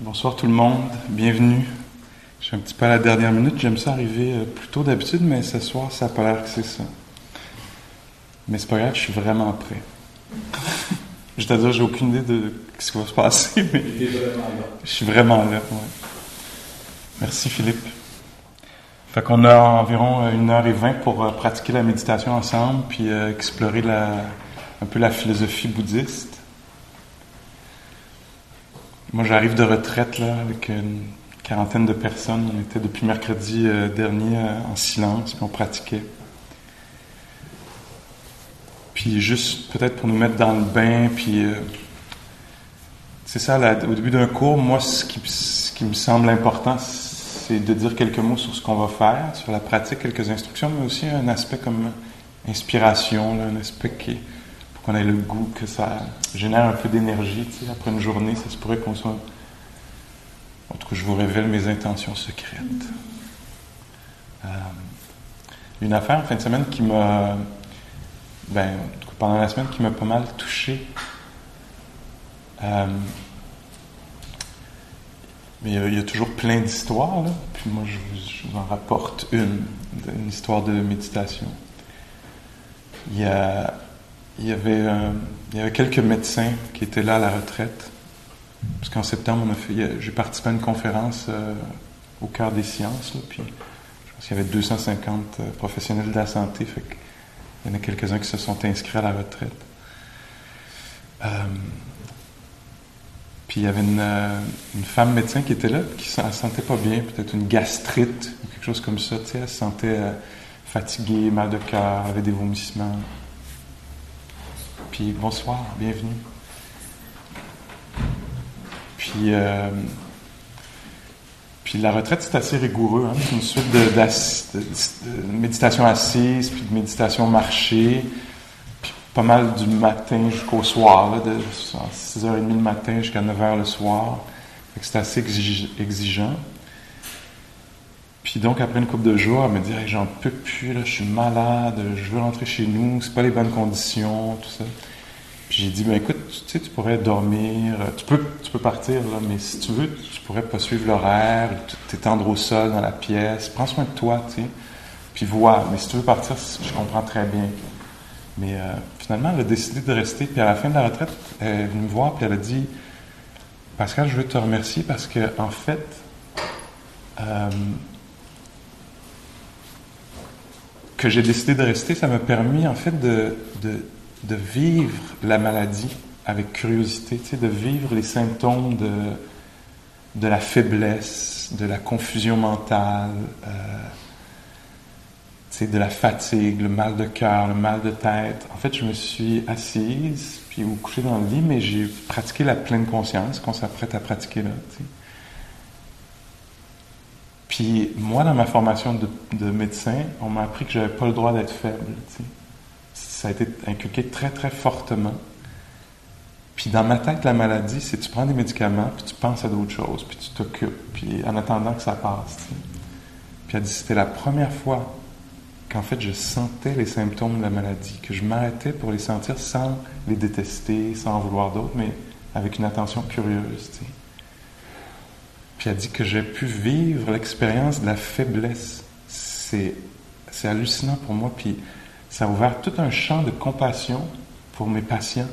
Bonsoir tout le monde, bienvenue. Je suis un petit peu à la dernière minute, j'aime ça arriver euh, plus tôt d'habitude, mais ce soir, ça n'a pas l'air que c'est ça. Mais c'est pas grave, je suis vraiment prêt. je à dire, j'ai aucune idée de ce qui va se passer, mais je suis vraiment là. Merci Philippe. Fait qu'on a environ une heure et vingt pour euh, pratiquer la méditation ensemble, puis euh, explorer un peu la philosophie bouddhiste. Moi, j'arrive de retraite là, avec une quarantaine de personnes. On était depuis mercredi euh, dernier en silence, puis on pratiquait. Puis juste peut-être pour nous mettre dans le bain, puis c'est ça, au début d'un cours, moi, ce qui, me semble important, c'est de dire quelques mots sur ce qu'on va faire, sur la pratique, quelques instructions, mais aussi un aspect comme inspiration, un aspect qui, pour qu'on ait le goût, que ça génère un peu d'énergie. Tu sais, après une journée, ça se pourrait qu'on soit. En tout cas, je vous révèle mes intentions secrètes. Euh, une affaire en fin de semaine qui m'a. Ben, pendant la semaine, qui m'a pas mal touché. Euh, mais il y, a, toujours plein d'histoires, là. Puis moi, je vous, en rapporte une, une histoire de méditation. Il y, a, il, y avait, il y avait quelques médecins qui étaient là à la retraite. Parce qu'en septembre, j'ai participé à une conférence euh, au cœur des sciences, puis je pense qu'il y avait 250 euh, professionnels de la santé, il y en a quelques-uns qui se sont inscrits à la retraite. Euh, puis il y avait euh, une, femme médecin qui était là, qui ne se sentait pas bien, peut-être une gastrite ou quelque chose comme ça. Elle se sentait euh, fatiguée, mal de cœur, avait des vomissements. Puis bonsoir, bienvenue. Puis, euh, puis la retraite, c'est assez rigoureux. Hein? C'est une suite de, méditation assise, puis de méditation marchée pas mal du matin jusqu'au soir, de 6h30 le matin jusqu'à 9h le soir. C'est assez exigeant. Puis donc, après une couple de jours, elle me dit J'en peux plus, là, je suis malade, je veux rentrer chez nous, c'est pas les bonnes conditions, tout ça. Puis j'ai dit ben, écoute, tu sais, tu pourrais dormir, tu peux, tu peux partir, là, mais si tu veux, tu pourrais pas suivre l'horaire, t'étendre au sol dans la pièce, prends soin de toi, tu sais. Puis vois, mais si tu veux partir, je comprends très bien. Mais euh, finalement, elle a décidé de rester. Puis à la fin de la retraite, elle est venue me voir, puis elle a dit Pascal, je veux te remercier parce que, en fait, euh, que j'ai décidé de rester, ça m'a permis, en fait, de, de, vivre la maladie avec curiosité, de vivre les symptômes de, de la faiblesse, de la confusion mentale. Euh, de la fatigue, le mal de cœur, le mal de tête. En fait, je me suis assise, puis ou couché dans le lit, mais j'ai pratiqué la pleine conscience qu'on s'apprête à pratiquer là. Puis moi, dans ma formation de, médecin, on m'a appris que j'avais pas le droit d'être faible. Ça a été inculqué très, très fortement. Puis dans ma tête, la maladie, c'est tu prends des médicaments, puis tu penses à d'autres choses, puis tu t'occupes, puis en attendant que ça passe. Puis elle dit, c'était la première fois qu'en fait je sentais les symptômes de la maladie, que je m'arrêtais pour les sentir sans les détester, sans en vouloir d'autres, mais avec une attention curieuse. Puis elle dit que j'ai pu vivre l'expérience de la faiblesse. C'est, c'est hallucinant pour moi, puis ça a ouvert tout un champ de compassion pour mes patients.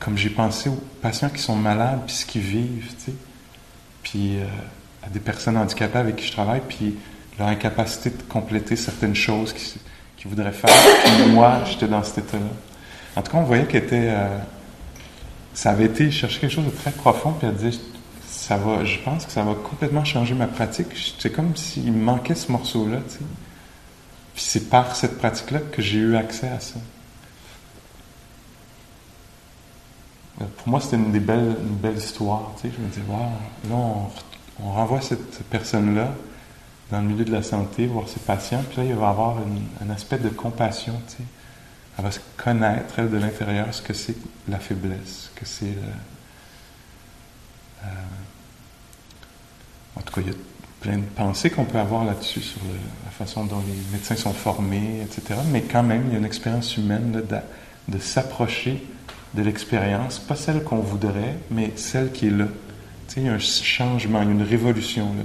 Comme j'ai pensé aux patients qui sont malades, puis ce qu'ils vivent, tu sais. Puis euh, à des personnes handicapées avec qui je travaille, puis leur incapacité de compléter certaines choses qu'ils voudraient faire. Puis moi, j'étais dans cet état-là. En tout cas, on voyait qu'elle était. Euh, ça avait été chercher quelque chose de très profond, puis elle disait ça va, je pense que ça va complètement changer ma pratique. C'est comme s'il manquait ce morceau-là, tu sais. Puis c'est par cette pratique-là que j'ai eu accès à ça. Euh, pour moi, c'était une des belles, une belle histoire, tu sais. Je me disais, wow, là, on, renvoie cette personne-là dans le milieu de la santé, voir ses patients, puis là, il va avoir un aspect de compassion, tu sais. Elle va se connaître, elle, de l'intérieur, ce que c'est la faiblesse, que c'est... Euh, en tout cas, il y a plein de pensées qu'on peut avoir là-dessus, sur la façon dont les médecins sont formés, etc. Mais quand même, il y a une expérience humaine de, de s'approcher de l'expérience, pas celle qu'on voudrait, mais celle qui est là, Tu sais, il y a un changement, une révolution. Là.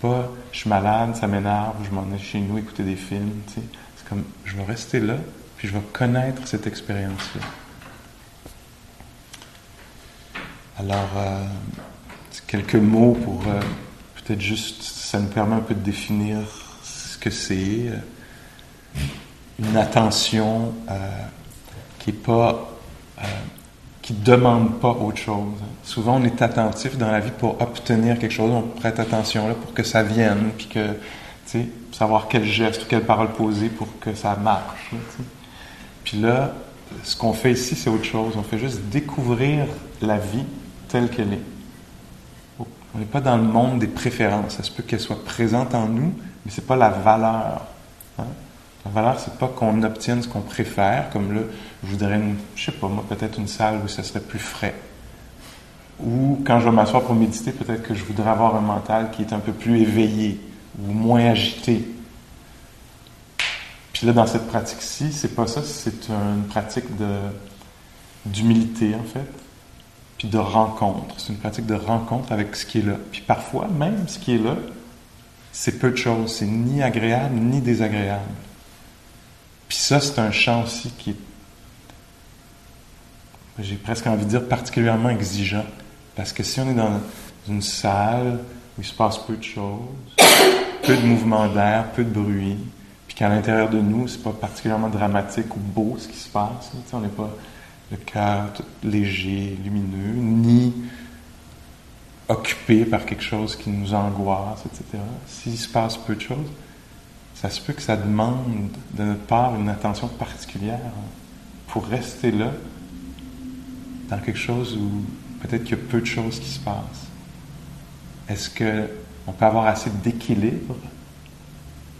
Pas je suis malade, ça m'énerve, je m'en ai chez nous écouter des films. Tu sais. C'est comme je vais rester là, puis je vais connaître cette expérience-là. Alors, euh, quelques mots pour euh, peut-être juste, ça nous permet un peu de définir ce que c'est. Euh, une attention qui est pas qui demande pas autre chose. Souvent, on est attentif dans la vie pour obtenir quelque chose, on prête attention là pour que ça vienne, puis que, tu sais, savoir quel geste ou quelle parole poser pour que ça marche. puis là, ce qu'on fait ici, c'est autre chose. On fait juste découvrir la vie telle qu'elle est. On n'est pas dans le monde des préférences. Ça se peut qu'elle soit présente en nous, mais c'est pas la valeur. Hein. La valeur, c'est pas qu'on obtienne ce qu'on préfère, comme là, je voudrais, une, je sais pas moi, peut-être une salle où ça serait plus frais. Ou quand je vais m'asseoir pour méditer, peut-être que je voudrais avoir un mental qui est un peu plus éveillé ou moins agité. Puis là, dans cette pratique-ci, c'est pas ça, c'est une pratique d'humilité, en fait, puis de rencontre. C'est une pratique de rencontre avec ce qui est là. Puis parfois, même ce qui est là, c'est peu de choses. C'est ni agréable ni désagréable. Puis ça, c'est un champ aussi qui est, j'ai presque envie de dire, particulièrement exigeant. Parce que si on est dans une salle où il se passe peu de choses, peu de mouvements d'air, peu de bruit, puis qu'à l'intérieur de nous, c'est pas particulièrement dramatique ou beau ce qui se passe, on n'est pas le cœur léger, lumineux, ni occupé par quelque chose qui nous angoisse, etc. S'il se passe peu de choses, ça se peut que ça demande de notre part une attention particulière pour rester là, dans quelque chose où peut-être qu'il y a peu de choses qui se passent. Est-ce qu'on peut avoir assez d'équilibre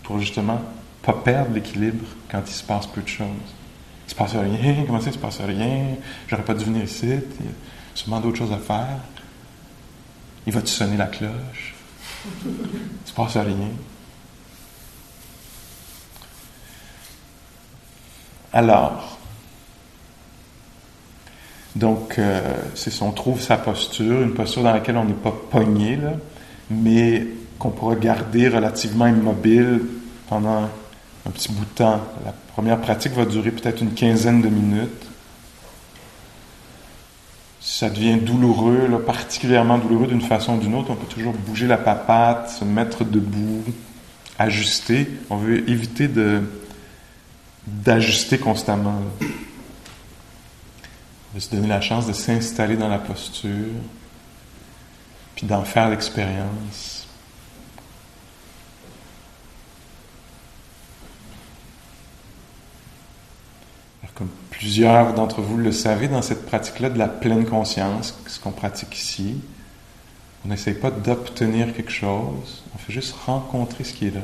pour justement pas perdre l'équilibre quand il se passe peu de choses? Il se passe rien, comment ça il se passe rien? J'aurais pas dû venir ici, il y a sûrement d'autres choses à faire. Il va-tu sonner la cloche? Il se passe rien. Alors, donc, euh, on trouve sa posture, une posture dans laquelle on n'est pas pogné, mais qu'on pourra garder relativement immobile pendant un petit bout de temps. La première pratique va durer peut-être une quinzaine de minutes. Si ça devient douloureux, particulièrement douloureux d'une façon ou d'une autre, on peut toujours bouger la papate, se mettre debout, ajuster. On veut éviter de, d'ajuster constamment. De se donner la chance de s'installer dans la posture, puis d'en faire l'expérience. Comme plusieurs d'entre vous le savez, dans cette pratique-là de la pleine conscience, ce qu'on pratique ici, on n'essaye pas d'obtenir quelque chose, on fait juste rencontrer ce qui est là.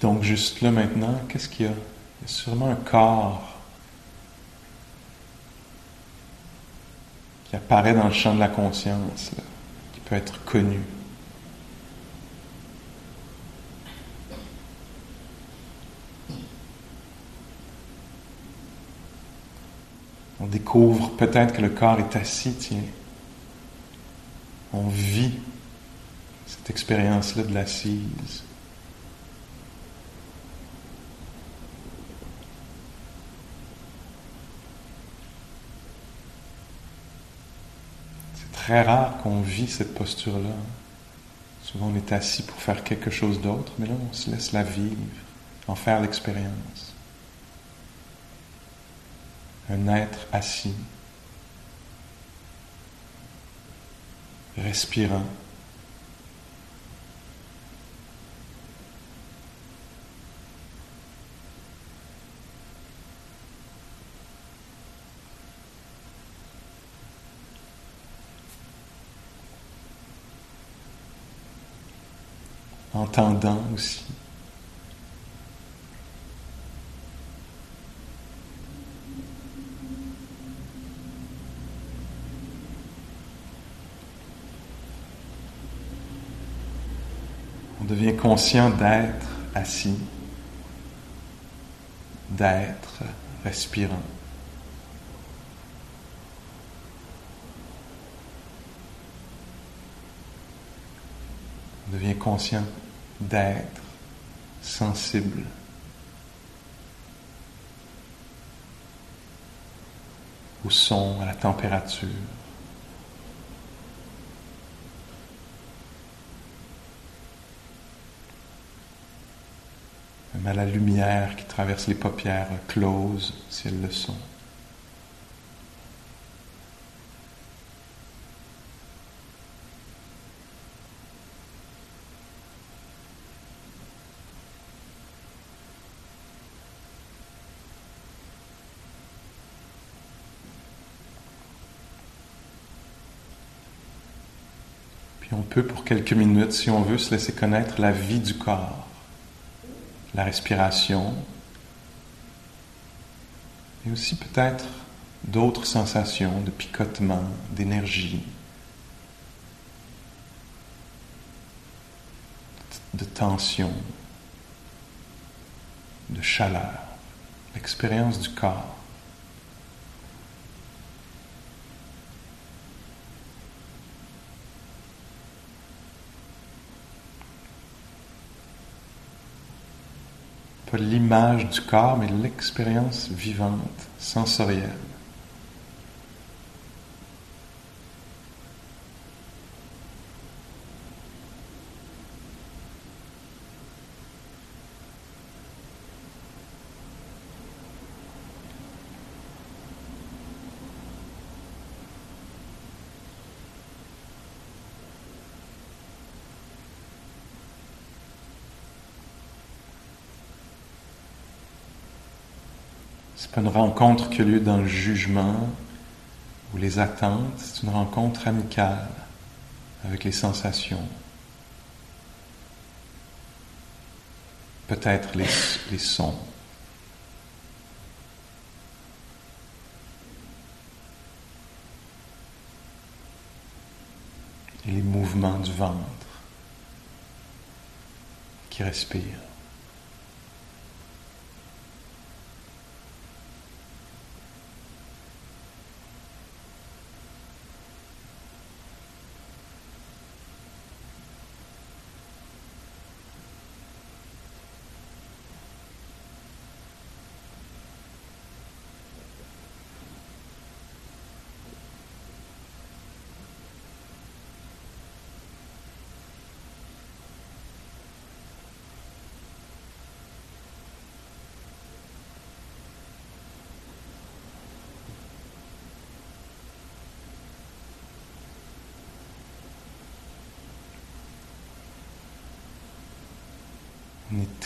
donc juste là maintenant, qu'est-ce qu'il y a? Il y a sûrement un corps qui apparaît dans le champ de la conscience, peut être connu. On découvre peut-être que le corps est assis, tiens. On vit cette expérience-là de l'assise. Très rare qu'on vit cette posture-là. Souvent, on est assis pour faire quelque chose d'autre, mais là, on se laisse la vivre, en faire l'expérience. Un être assis, respirant. Entendant aussi. On devient conscient d'être assis, d'être respirant. On devient conscient d'être sensible. au son, à la température. Même à la lumière qui traverse les paupières closes si elles le sont. on pour quelques minutes, si on veut, se laisser connaître la vie du corps, la respiration, et aussi peut-être d'autres sensations de picotement, d'énergie, de tension, de chaleur, l'expérience du corps. L'image du corps, mais l'expérience vivante, sensorielle. C'est pas une rencontre qui a lieu dans le jugement ou les attentes, c'est une rencontre amicale avec les sensations. Peut-être les, sons. Et les mouvements du ventre qui respire.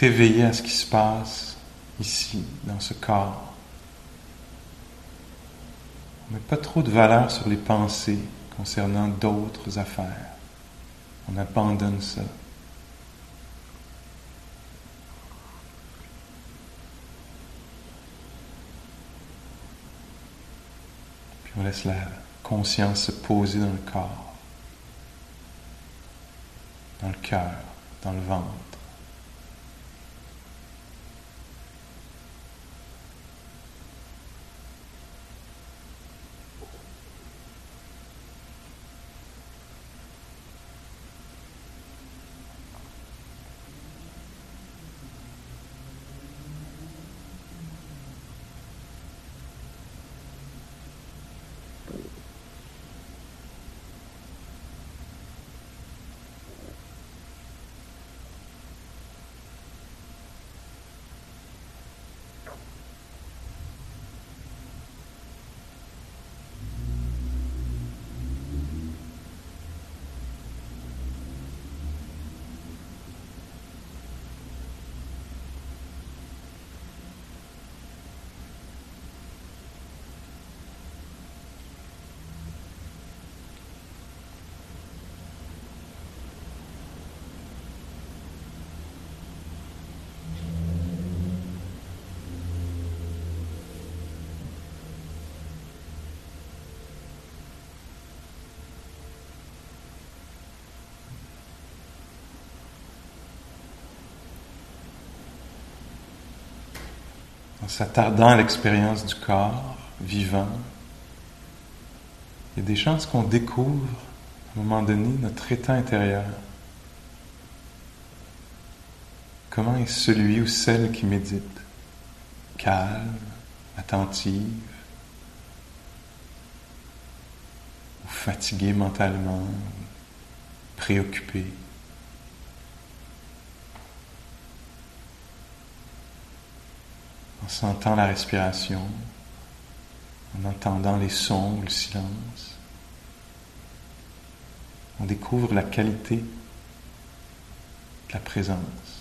Éveillé à ce qui se passe ici, dans ce corps. On met pas trop de valeur sur les pensées concernant d'autres affaires. On abandonne ça. Puis on laisse la conscience se poser dans le corps, dans le cœur, dans le ventre. S'attardant à l'expérience du corps vivant, il y a des chances qu'on découvre à un moment donné notre état intérieur. Comment est celui ou celle qui médite? Calme, attentive, ou fatigué mentalement, préoccupé. En sentant la respiration, en entendant les sons ou le silence, on découvre la qualité de la présence.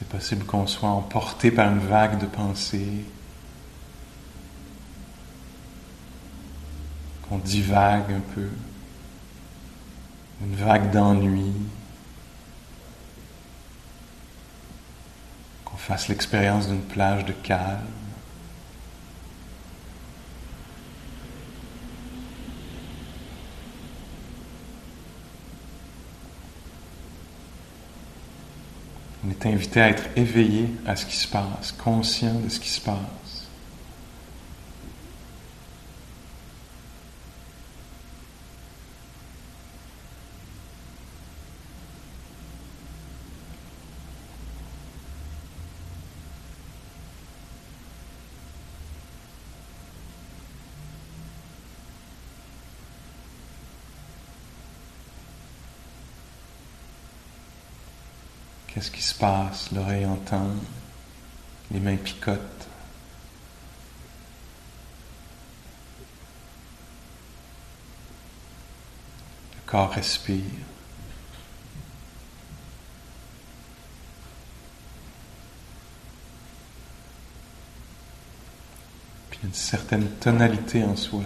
C'est possible qu'on soit emporté par une vague de pensées, qu'on divague un peu, une vague d'ennui, qu'on fasse l'expérience d'une plage de calme. Invité à être éveillé à ce qui se passe, conscient de ce qui se passe. Qu'est-ce qui se L'oreille entend, les mains picotent. Le corps respire. Puis une certaine tonalité en soi,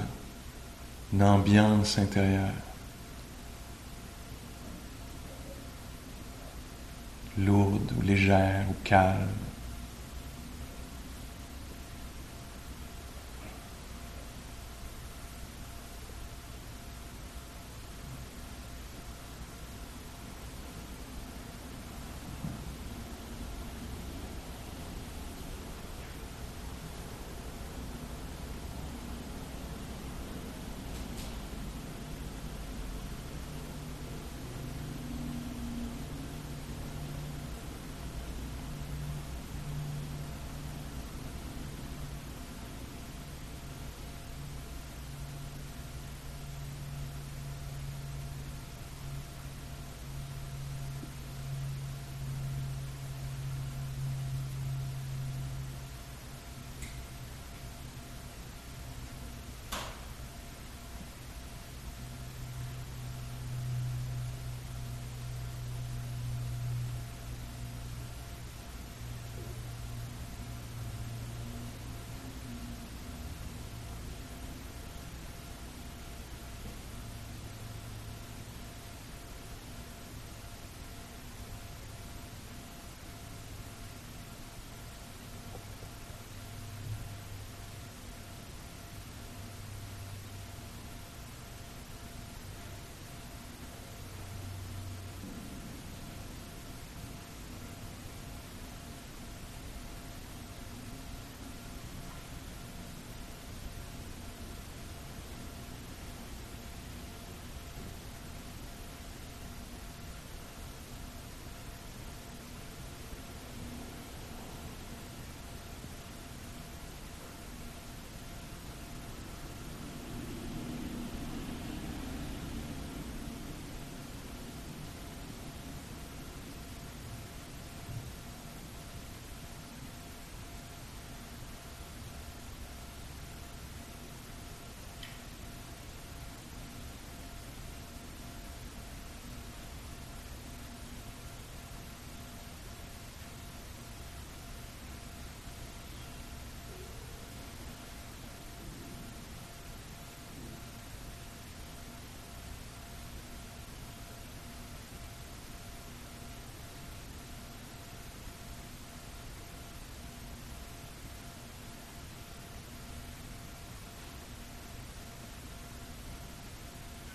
une ambiance intérieure. Ou légère ou calme.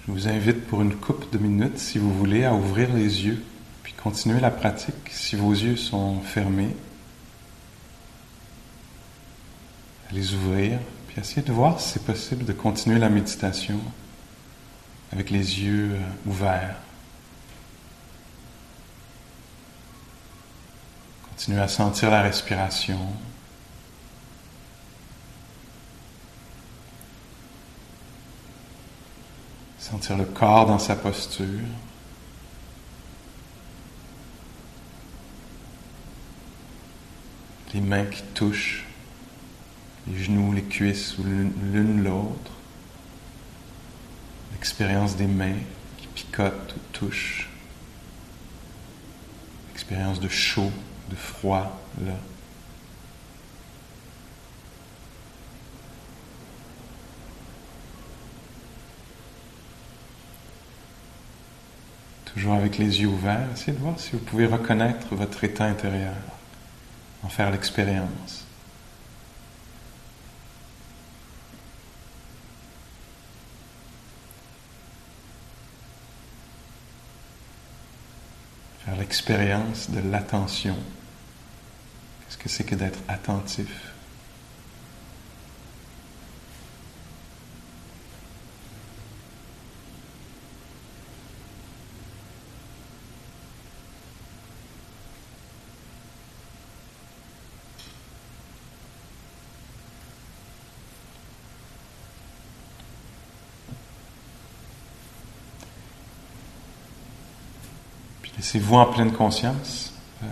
Je vous invite pour une coupe de minutes, si vous voulez, à ouvrir les yeux, puis continuer la pratique si vos yeux sont fermés. À les ouvrir, puis essayez de voir si c'est possible de continuer la méditation avec les yeux euh, ouverts. Continuez à sentir la respiration. Sentir le corps dans sa posture. Les mains qui touchent les genoux, les cuisses ou l'une l'autre. L'expérience des mains qui picotent ou touchent. L'expérience de chaud, de froid là. Toujours avec les yeux ouverts, essayez de voir si vous pouvez reconnaître votre état intérieur, en faire l'expérience. Faire l'expérience de l'attention. Qu'est-ce que c'est que d'être attentif? En pleine conscience euh,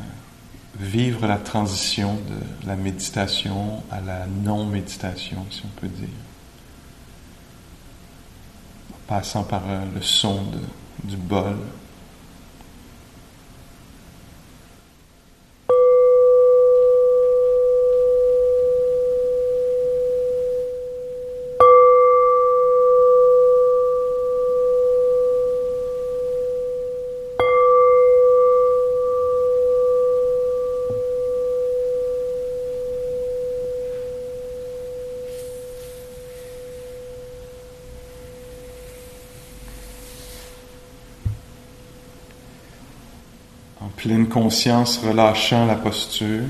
vivre la transition de la méditation à la non-méditation, si on peut dire. En passant par euh, le son du bol, pleine conscience, relâchant la posture.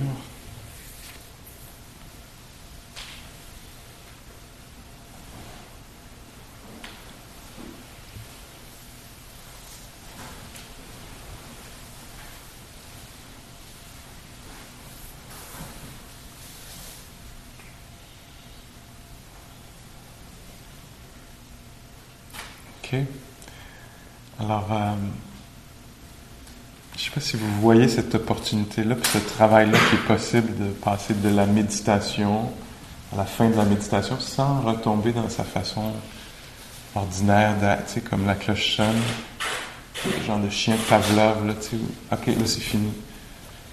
OK. Alors, euh, je ne sais pas si vous voyez cette opportunité-là, ce travail-là qui est possible de passer de la méditation à la fin de la méditation sans retomber dans sa façon ordinaire d'être, comme la cloche sonne, le genre de chien Pavlov, là, tu sais, ok, là c'est fini.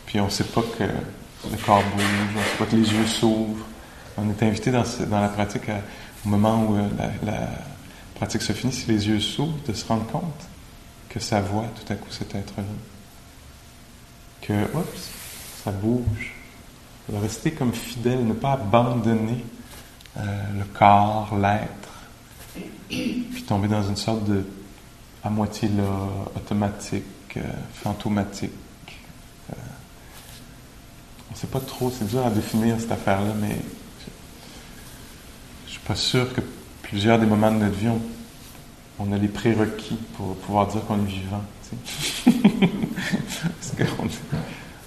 Puis on ne sait pas que le corps bouge, on ne sait pas que les yeux s'ouvrent. On est invité dans, dans la pratique, au moment où euh, la, la, pratique se finit, si les yeux s'ouvrent, de se rendre compte que ça voit tout à coup cet être-là que, ça bouge. Rester comme fidèle, ne pas abandonner euh, le corps, l'être, puis tomber dans une sorte de à moitié là, automatique, euh, fantomatique. Euh, on ne sait pas trop, c'est dur à définir cette affaire-là, mais je ne suis pas sûr que plusieurs des moments de notre vie, on, a les prérequis pour pouvoir dire qu'on est vivant. Parce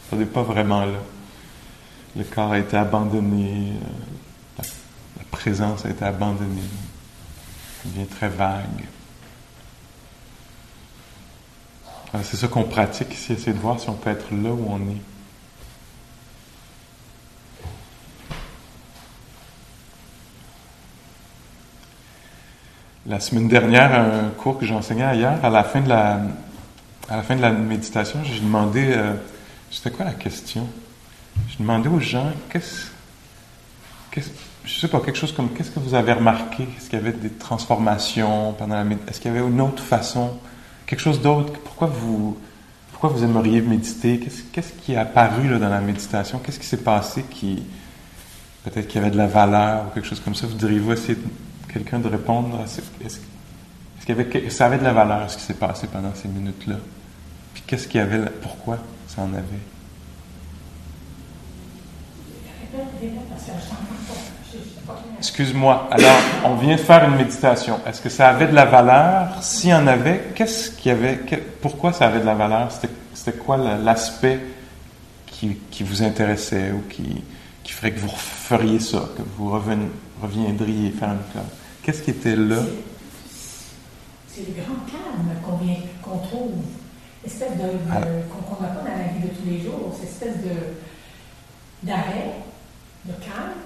qu'on n'est pas vraiment là. Le corps a été abandonné, euh, la, présence a été abandonnée. Il devient très vague. C'est ça qu'on pratique ici, essayer de voir si on peut être là où on est. La semaine dernière, un cours que j'enseignais ailleurs, à la fin de la, à la fin de la méditation, j'ai demandé, euh, c'était quoi la question? J'ai demandé aux gens, qu'est-ce, je sais pas, quelque chose comme, qu'est-ce que vous avez remarqué? Est-ce qu'il y avait des transformations pendant la méditation? Est-ce qu'il y avait une autre façon? Quelque chose d'autre? Pourquoi vous, pourquoi vous aimeriez méditer? Qu'est-ce, qui est apparu là, dans la méditation? Qu'est-ce qui s'est passé qui, peut-être qu'il y avait de la valeur ou quelque chose comme ça? Vous diriez-vous essayer quelqu'un de répondre à ce, qu'il ça avait de la valeur, ce qui s'est passé pendant ces minutes-là. Puis qu'est-ce qu'il y avait, pourquoi ça en avait? Excuse-moi. Alors, on vient de faire une méditation. Est-ce que ça avait de la valeur? S'il y en avait, qu'est-ce qu'il y avait? pourquoi ça avait de la valeur? C'était quoi l'aspect qui, vous intéressait ou qui, qui ferait que vous feriez ça, que vous reviendriez faire une classe? Qu'est-ce qui était là? C'est le grand calme qu'on trouve, espèce de, ah. qu'on n'a pas dans la vie de tous les jours, cette espèce de d'arrêt, de calme,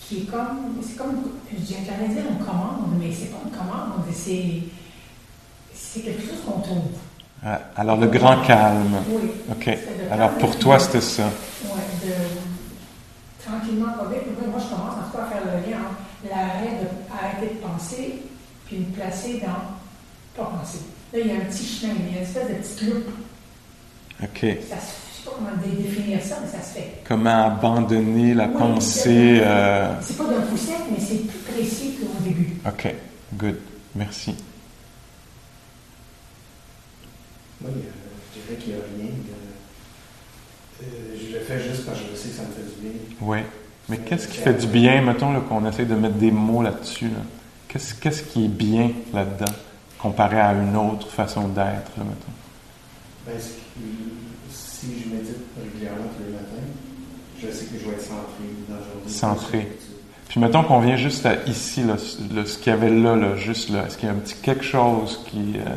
qui est comme, c'est comme, j'allais dire une commande, mais c'est pas une commande, c'est, c'est quelque chose qu'on trouve. Ah, alors le grand calme. Oui. Ok. Alors pour toi c'était ça. Oui, de tranquillement pas vite. Moi je commence en tout cas à faire le lien entre l'arrêt de arrêter de penser puis me placer dans pas penser. Là il y a un petit chemin, il y a une espèce de petite loupe. Ok. Ça se sais pas comment définir ça, mais ça se fait. Comment abandonner la pensée. Euh... C'est pas d'un coup sec, mais c'est plus précis qu'au début. OK, good. Merci. Moi, je dirais qu'il n'y a rien de. Euh, je le fais juste parce que je sais que ça me fait du bien. Oui. Mais qu'est-ce qui fait du bien, mettons qu'on essaie de mettre des mots là-dessus? Là. Qu'est-ce, qu'est-ce qui est bien là-dedans, comparé à une autre façon d'être, là, mettons? Ben, si je médite régulièrement tous les matins, je sais que je vais être centré dans la journée. Centré. Puis mettons qu'on vient juste à ici, là, ce qu'il y avait là, là juste là. Est-ce qu'il y a un petit quelque chose qui. Euh...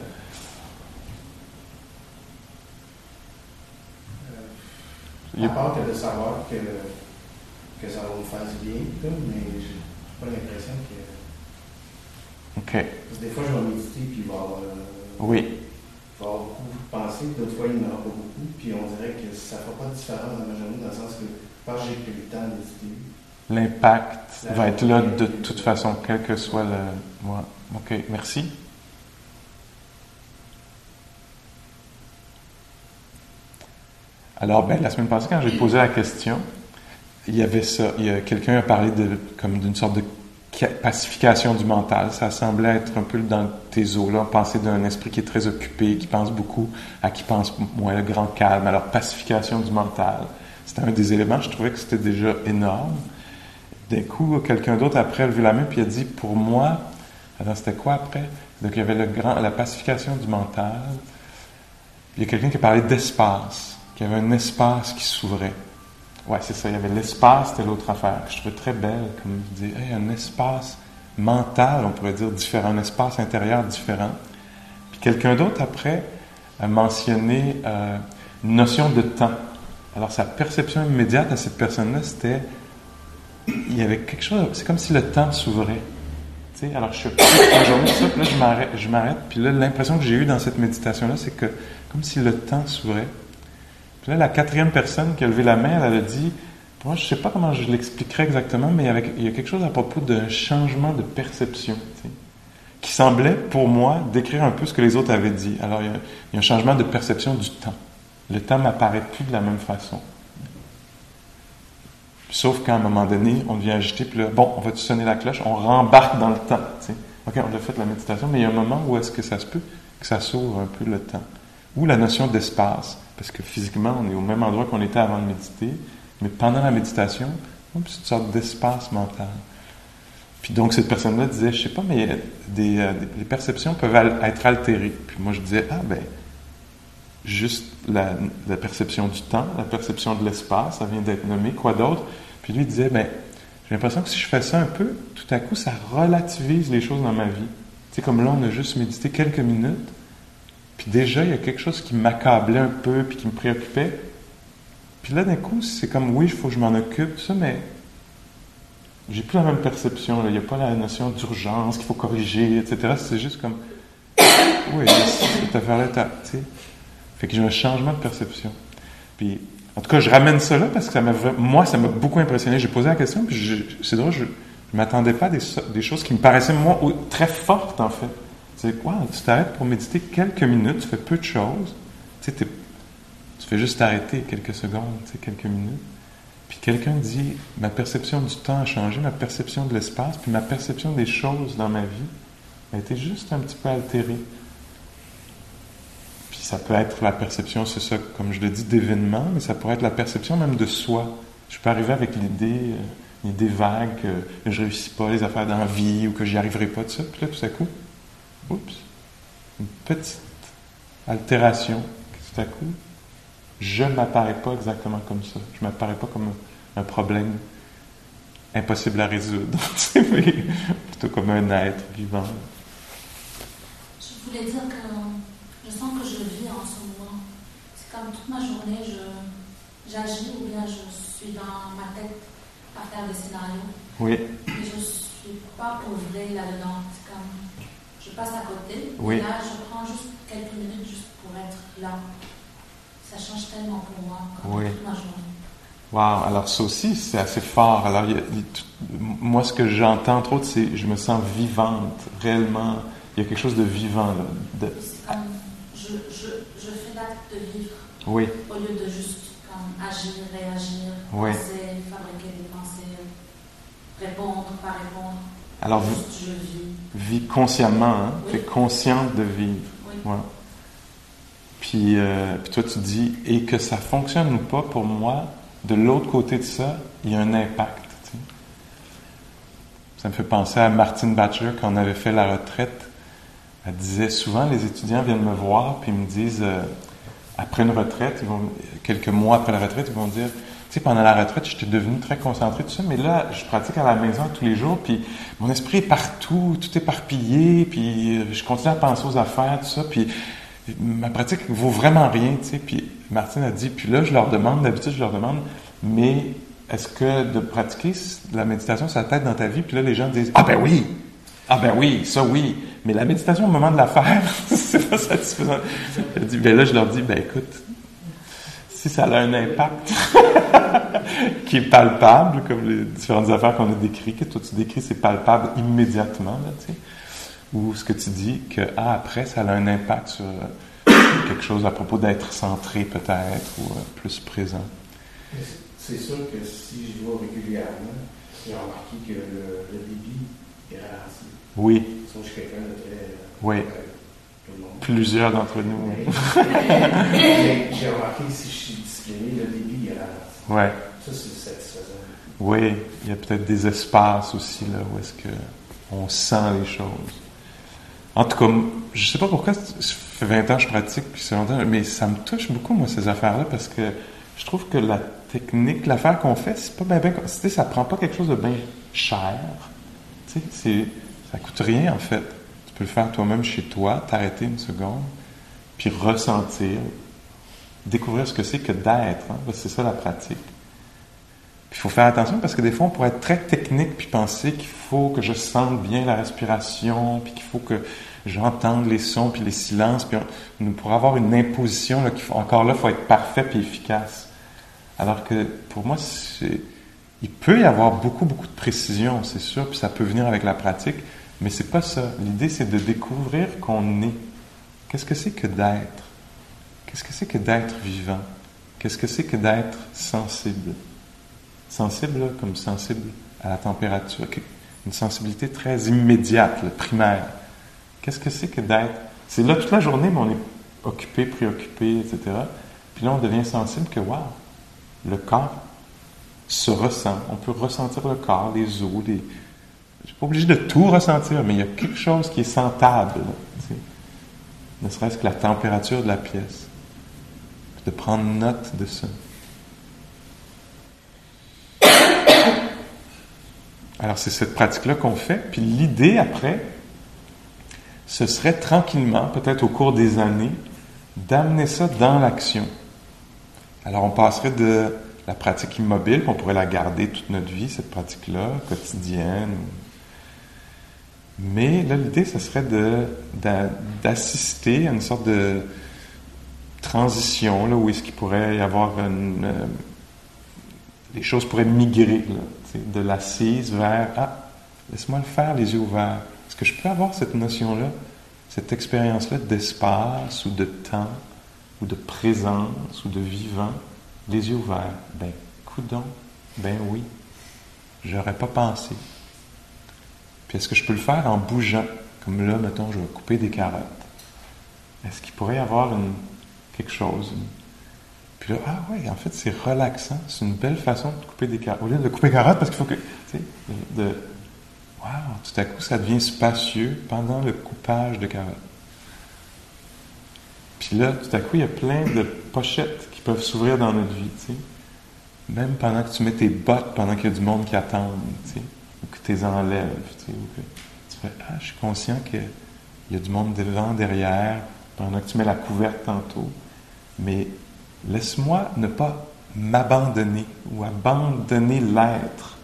Euh, à part que de savoir que, que ça va me faire du bien, mais j'ai pas l'impression que. OK. Parce que des fois, je vais méditer puis il va avoir. Euh, oui va avoir beaucoup pensé, d'autres fois, il n'y en aura pas beaucoup. Puis on dirait que ça ne fera pas de différence dans ma journée, dans le sens que parce que j'ai pris le temps d'étudier. L'impact va être là de toute façon, quel que soit le. Ouais. OK, merci. Alors, ben, la semaine passée, quand j'ai posé la question, il y avait ça. Il quelqu'un a parlé de, comme d'une sorte de pacification du mental. Ça semblait être un peu dans tes eaux-là, penser d'un esprit qui est très occupé, qui pense beaucoup, à qui pense moins le grand calme. Alors, pacification du mental. C'était un des éléments, je trouvais que c'était déjà énorme. D'un coup, quelqu'un d'autre après a levé la main puis a dit, pour moi, alors c'était quoi après? Donc, il y avait le grand, la pacification du mental. Il y a quelqu'un qui a parlé d'espace, qu'il y avait un espace qui s'ouvrait. Ouais, c'est ça. Il y avait l'espace, c'était l'autre affaire je trouvais très belle, comme je dis, un espace mental, on pourrait dire différent, un espace intérieur différent. Puis quelqu'un d'autre après a mentionné euh, une notion de temps. Alors sa perception immédiate à cette personne-là, c'était il y avait quelque chose, c'est comme si le temps s'ouvrait. Tu sais, alors je suis une journée ça, puis là je m'arrête, puis là l'impression que j'ai eue dans cette méditation-là, c'est que comme si le temps s'ouvrait. Puis là, la quatrième personne qui a levé la main, elle a dit, moi, je ne sais pas comment je l'expliquerai exactement, mais il y, a quelque chose à propos d'un changement de perception, qui semblait, pour moi, décrire un peu ce que les autres avaient dit. Alors, il y, a, un changement de perception du temps. Le temps m'apparaît plus de la même façon. Sauf qu'à un moment donné, on devient agité, puis là, bon, on va sonner la cloche, on rembarque dans le temps. OK, on a fait la méditation, mais il y a un moment où est-ce que ça se peut que ça s'ouvre un peu le temps? Ou la notion d'espace. Parce que physiquement, on est au même endroit qu'on était avant de méditer, mais pendant la méditation, c'est une sorte d'espace mental. Puis donc, cette personne-là disait, je sais pas, mais euh, les perceptions peuvent être altérées. Puis moi, je disais, ah ben, juste la, perception du temps, la perception de l'espace, ça vient d'être nommé, quoi d'autre? Puis lui, disait, ben, j'ai l'impression que si je fais ça un peu, tout à coup, ça relativise les choses dans ma vie. Tu sais, comme là, on a juste médité quelques minutes, puis déjà, il y a quelque chose qui m'accablait un peu, puis qui me préoccupait. Puis là, d'un coup, c'est comme, oui, il faut que je m'en occupe, tout ça, mais j'ai plus la même perception. Il n'y a pas la notion d'urgence qu'il faut corriger, etc. C'est juste comme, oui, cette affaire-là, tu sais. Fait que j'ai un changement de perception. Puis, en tout cas, je ramène ça là parce que ça m'a, moi, ça m'a beaucoup impressionné. J'ai posé la question, puis c'est drôle, je ne m'attendais pas à des, des, choses qui me paraissaient, moi, très fortes, en fait. C'est quoi? Tu t'arrêtes pour méditer quelques minutes, tu fais peu de choses. Tu, sais, fais juste t'arrêter quelques secondes, quelques minutes. Puis quelqu'un dit Ma perception du temps a changé, ma perception de l'espace, puis ma perception des choses dans ma vie a été juste un petit peu altérée. Puis ça peut être la perception, c'est ça, comme je le dis, d'événements, mais ça pourrait être la perception même de soi. Je peux arriver avec l'idée, euh, l'idée vague que je réussis pas les affaires d'envie ou que j'y arriverai pas, tout ça. Puis là, tout à coup, oups, une petite altération, tout à coup, je ne m'apparais pas exactement comme ça. Je ne m'apparais pas comme un problème impossible à résoudre, plutôt comme un être vivant. Je voulais dire que je sens que je vis en ce moment. C'est comme toute ma journée, j'agis ou bien je suis dans ma tête à faire des scénarios. Oui. Mais je ne suis pas ouvrée là-dedans. C'est comme je passe à côté. Oui. Et là, je prends juste quelques minutes juste pour être là. Ça change tellement pour moi, comme oui. toute ma journée. Wow, alors ça aussi, c'est assez fort. Alors, moi, ce que j'entends, entre autres, c'est je me sens vivante, réellement. Il y a quelque chose de vivant là. De... C'est comme je, je, je fais l'acte de vivre. Oui. Au lieu de juste comme agir, réagir, oui. penser, fabriquer des pensées, répondre, pas répondre. Alors, vis. Consciemment, hein? Oui. Tu es consciente de vivre. Oui. Ouais. Puis, euh, puis toi, tu dis, et que ça fonctionne ou pas, pour moi, de l'autre côté de ça, il y a un impact. Tu sais. Ça me fait penser à Martine Batcher quand on avait fait la retraite. Elle disait souvent, les étudiants viennent me voir puis ils me disent, euh, après une retraite, ils vont, quelques mois après la retraite, ils vont dire, sais, pendant la retraite, j'étais devenu très concentré, tout ça, mais là, je pratique à la maison tous les jours, puis mon esprit est partout, tout éparpillé, puis je continue à penser aux affaires, tout ça, puis ma pratique vaut vraiment rien, tu sais. Puis Martine a dit, puis là, je leur demande, d'habitude, je leur demande, mais est-ce que de pratiquer la méditation, ça tête dans ta vie? Puis là, les gens disent, ah ben oui! Ah ben oui, ça oui! Mais la méditation au moment de la faire, c'est pas satisfaisant. Elle dit, ben là, je leur dis, ben écoute, si ça a un impact qui est palpable, comme les différentes affaires qu'on a décrites, que toi tu décris, c'est palpable immédiatement, là, tu sais ou ce que tu dis que ah, après ça a un impact sur euh, quelque chose à propos d'être centré peut-être ou euh, plus présent. C'est sûr que si je vois régulièrement, j'ai remarqué que le, le, débit est ralenti. Oui. Sauf que je suis quelqu'un de très. Oui. Euh, Plusieurs d'entre nous. j'ai remarqué que si je suis discipliné, le débit est ralenti. Ouais. Ça, c'est satisfaisant. Oui, il y a peut-être des espaces aussi là où est-ce que on sent les choses. En tout cas, je sais pas pourquoi, ça fait 20 ans que je pratique, puis c'est longtemps, mais ça me touche beaucoup, moi, ces affaires-là, parce que je trouve que la technique, l'affaire qu'on fait, c'est pas bien, bien, ça prend pas quelque chose de bien cher. Tu sais, ça coûte rien, en fait. Peux faire toi-même chez toi, t'arrêter une seconde, puis ressentir, découvrir ce que c'est que d'être, hein, c'est ça la pratique. Il faut faire attention parce que des fois, on pourrait être très technique puis penser qu'il faut que je sente bien la respiration, puis qu'il faut que j'entende les sons puis les silences, puis on, pourrait avoir une imposition là, encore là, il faut être parfait puis efficace. Alors que pour moi, il peut y avoir beaucoup, beaucoup de précision, c'est sûr, puis ça peut venir avec la pratique, mais c'est pas ça. L'idée, c'est de découvrir qu'on est. Qu'est-ce que c'est que d'être? Qu'est-ce que c'est que d'être vivant? Qu'est-ce que c'est que d'être sensible? sensible comme sensible à la température, une sensibilité très immédiate, primaire. Qu'est-ce que c'est que d'être? C'est là toute la journée, mais on est occupé, préoccupé, etc. Puis là, on devient sensible que, waouh, le corps se ressent. On peut ressentir le corps, les os, les... Je suis pas obligé de tout ressentir, mais il y a quelque chose qui est sentable, ne serait-ce que la température de la pièce. Puis de prendre note de ça. Alors c'est cette pratique-là qu'on fait. Puis l'idée après, ce serait tranquillement, peut-être au cours des années, d'amener ça dans l'action. Alors on passerait de la pratique immobile, puis on pourrait la garder toute notre vie, cette pratique-là, quotidienne. Mais là, l'idée, ce serait de, d'assister à une sorte de transition, là, où est-ce qu'il pourrait y avoir une... Euh, les choses pourraient migrer, là, de l'assise vers Ah, laisse-moi le faire, les yeux ouverts. Est-ce que je peux avoir cette notion-là, cette expérience-là d'espace ou de temps ou de présence ou de vivant, les yeux ouverts? Ben, coudon, ben oui, j'aurais pas pensé. Puis est-ce que je peux le faire en bougeant? comme là, mettons, je vais couper des carottes. Est-ce qu'il pourrait y avoir quelque chose? Puis là, ah oui, en fait, c'est relaxant. C'est une belle façon de couper des carottes. Au lieu de couper des carottes, parce qu'il faut que, tu sais, de, wow, tout à coup, ça devient spacieux pendant le coupage de carottes. Puis là, tout à coup, il y a plein de pochettes qui peuvent s'ouvrir dans notre vie, tu sais. Même pendant que tu mets tes bottes, pendant qu'il y a du monde qui attend, tu sais, les enlèves, tu sais, tu fais, ah, je suis conscient qu'il y a du monde devant, derrière, pendant que tu mets la couverte tantôt. Mais laisse-moi ne pas m'abandonner ou abandonner l'être.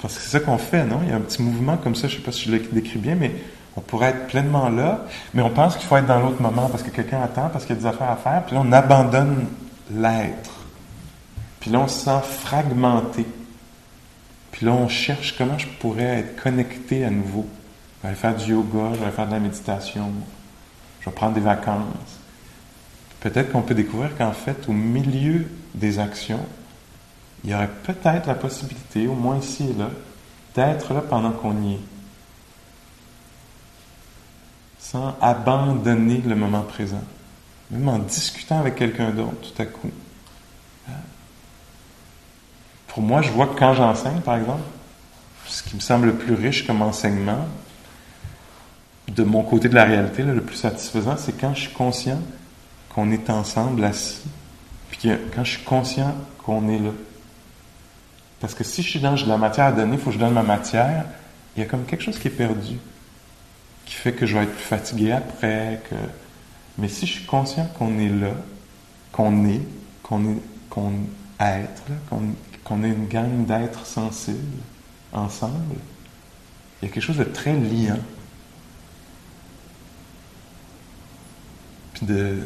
Parce que c'est ça qu'on fait, non? Il y a un petit mouvement comme ça, je ne sais pas si je le décris bien, mais on pourrait être pleinement là, mais on pense qu'il faut être dans l'autre moment parce que quelqu'un attend, parce qu'il y a des affaires à faire, puis là, on abandonne l'être. Puis là, on se sent fragmenté. Puis là, on cherche comment je pourrais être connecté à nouveau. Je vais faire du yoga, je vais faire de la méditation, je vais prendre des vacances. Peut-être qu'on peut découvrir qu'en fait, au milieu des actions, il y aurait peut-être la possibilité, au moins ici et là, d'être là pendant qu'on y est. Sans abandonner le moment présent. Même en discutant avec quelqu'un d'autre, tout à coup. Pour moi, je vois que quand j'enseigne, par exemple, ce qui me semble le plus riche comme enseignement, de mon côté de la réalité, le plus satisfaisant, c'est quand je suis conscient qu'on est ensemble assis, puis quand je suis conscient qu'on est là. Parce que si je suis dans de la matière à donner, il faut que je donne ma matière, il y a comme quelque chose qui est perdu, qui fait que je vais être plus fatigué après. Que... Mais si je suis conscient qu'on est là, qu'on est, qu'on est, qu'on être, qu'on est une gang d'êtres sensibles ensemble, il y a quelque chose de très liant. puis de,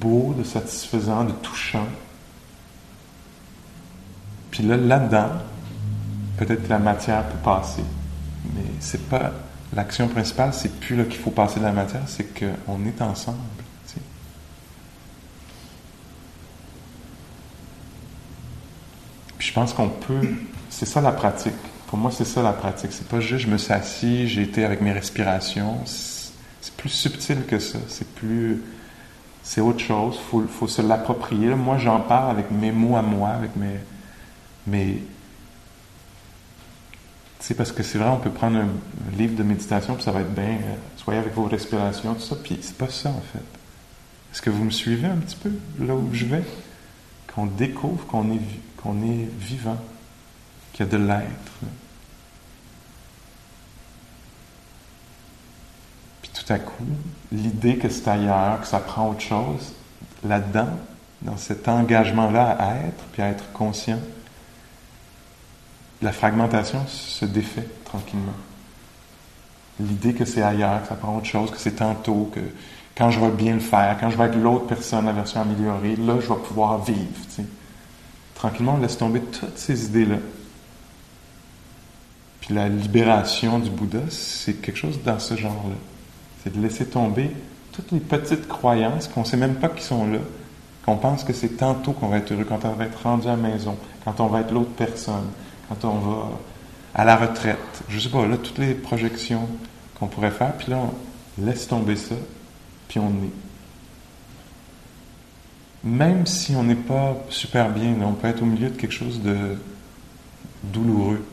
beau, de satisfaisant, de touchant. Puis là, là-dedans, peut-être que la matière peut passer, mais c'est pas l'action principale, c'est plus là qu'il faut passer de la matière, c'est qu'on est ensemble. Puis je pense qu'on peut, c'est ça la pratique. Pour moi, c'est ça la pratique. C'est pas juste je me suis assis, j'ai été avec mes respirations. C'est plus subtil que ça. C'est plus c'est autre chose. Il faut, faut, se l'approprier. Moi, j'en parle avec mes mots à moi, avec mes. mes c'est parce que c'est vrai, on peut prendre un, livre de méditation, puis ça va être bien, euh, soyez avec vos respirations, tout ça, puis c'est pas ça en fait. Est-ce que vous me suivez un petit peu là où je vais? Qu'on découvre qu'on est, qu'on est vivant, qu'il y a de l'être. tout à coup, l'idée que c'est ailleurs, que ça prend autre chose, là-dedans, dans cet engagement-là à être, puis à être conscient, la fragmentation se défait tranquillement. L'idée que c'est ailleurs, que ça prend autre chose, que c'est tantôt, que quand je vais bien le faire, quand je vais être l'autre personne, la version améliorée, là, je vais pouvoir vivre. Tranquillement, on laisse tomber toutes ces idées-là. Puis la libération du Bouddha, c'est quelque chose dans ce genre-là. C'est de laisser tomber toutes les petites croyances qu'on ne sait même pas qui sont là, qu'on pense que c'est tantôt qu'on va être heureux, quand on va être rendu à la maison, quand on va être l'autre personne, quand on va à la retraite. Je sais pas, là, toutes les projections qu'on pourrait faire, puis là, on laisse tomber ça, puis on est. Même si on n'est pas super bien, on peut être au milieu de quelque chose de douloureux.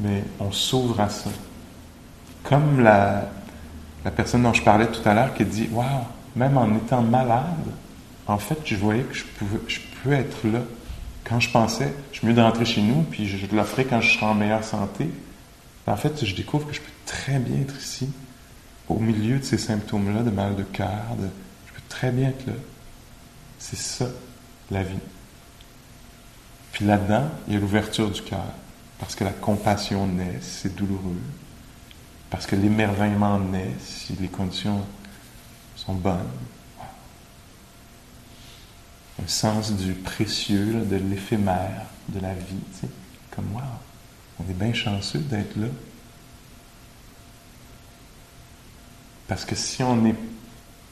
Mais on s'ouvre à ça comme la, personne dont je parlais tout à l'heure qui dit Waouh, même en étant malade, en fait, je voyais que je, pouvais, je peux être là. Quand je pensais, je suis mieux de rentrer chez nous, puis je le ferai quand je serai en meilleure santé. En fait, je découvre que je peux très bien être ici, au milieu de ces symptômes-là, de mal de cœur. Je peux très bien là. C'est ça, la vie. Puis là-dedans, il y a l'ouverture du cœur, parce que la compassion naît, c'est douloureux, parce que l'émerveillement naît si les conditions sont bonnes. Un sens du précieux, de l'éphémère de la vie. Tu sais, comme moi, on est bien chanceux d'être là. Parce que si on n'est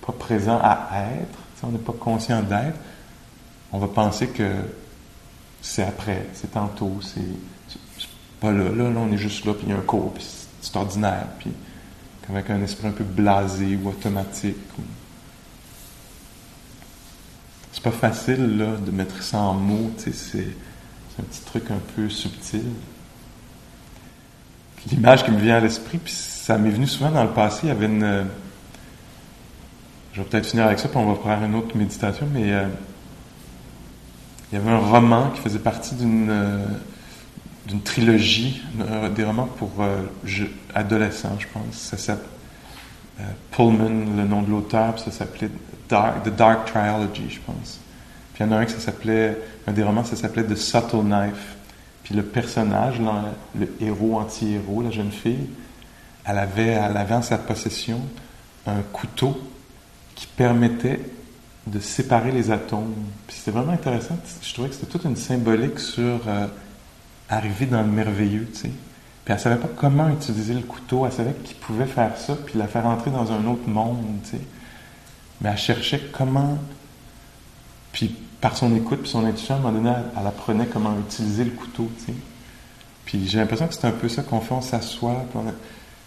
pas présent à être, on n'est pas conscient d'être, on va penser que c'est après, c'est tantôt, c'est pas là, là, là, on est juste là, puis il y a un cours, puis c'est ordinaire, puis avec un esprit un peu blasé ou automatique. C'est pas facile, là, de mettre ça en mots, sais, c'est un petit truc un peu subtil. L'image qui me vient à l'esprit, puis ça m'est venu souvent dans le passé, il y avait une... Je vais peut-être finir avec ça, puis on va faire une autre méditation, mais... Euh, il y avait un roman qui faisait partie d'une euh, trilogie, euh, des romans pour adolescents, je pense. Ça s'appelle Pullman, le nom de l'auteur, ça s'appelait The Dark Trilogy, je pense. Puis il y en a un qui s'appelait, un des romans, ça s'appelait The Subtle Knife. Puis le personnage, le héros anti-héros, la jeune fille, elle avait, elle avait en sa possession un couteau qui permettait de séparer les atomes. Puis c'était vraiment intéressant. Je trouvais que c'était toute une symbolique sur euh, arriver dans le merveilleux, tu sais. Puis elle savait pas comment utiliser le couteau. Elle savait qu'il pouvait faire ça, puis la faire entrer dans un autre monde, tu sais. Mais elle cherchait comment. Puis par son écoute, puis son intuition, à un moment donné, elle, apprenait comment utiliser le couteau, tu sais. Puis j'ai l'impression que c'est un peu ça qu'on fait. On s'assoit.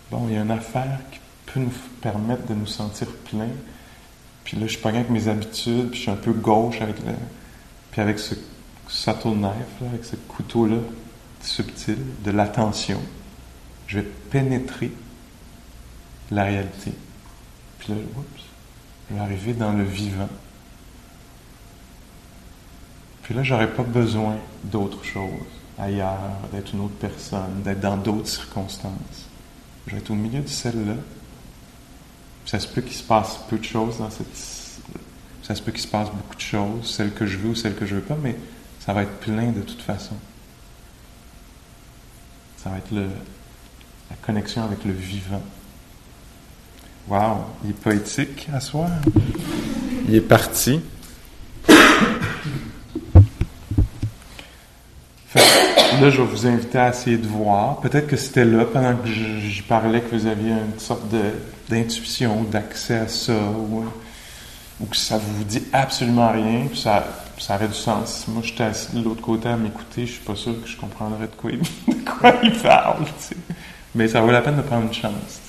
Bon, il y a une affaire qui peut nous permettre de nous sentir pleins puis là, je suis pas avec mes habitudes, puis je suis un peu gauche avec le. Puis avec ce subtle knife, avec ce couteau-là, subtil, de l'attention, je vais pénétrer la réalité. Puis là, oups, je vais arriver dans le vivant. Puis là, j'aurais pas besoin d'autre chose ailleurs, d'être une autre personne, d'être dans d'autres circonstances. Je vais être au milieu de celle-là, ça se peut qu'il se passe peu de choses dans cette. Ça se peut qu'il se passe beaucoup de choses, celles que je veux ou celles que je veux pas, mais ça va être plein de toute façon. Ça va être le, la connexion avec le vivant. Wow, il est poétique à soi. Il est parti. là, je vais vous inviter à essayer de voir. Peut-être que c'était là, pendant que j'y parlais, que vous aviez une sorte d'intuition, d'accès à ça, ou, que ça vous dit absolument rien, puis ça, ça aurait du sens. Moi, j'étais assis de l'autre côté à m'écouter, je suis pas sûr que je comprendrais de quoi il, de quoi il parle, Mais ça vaut la peine de prendre une chance,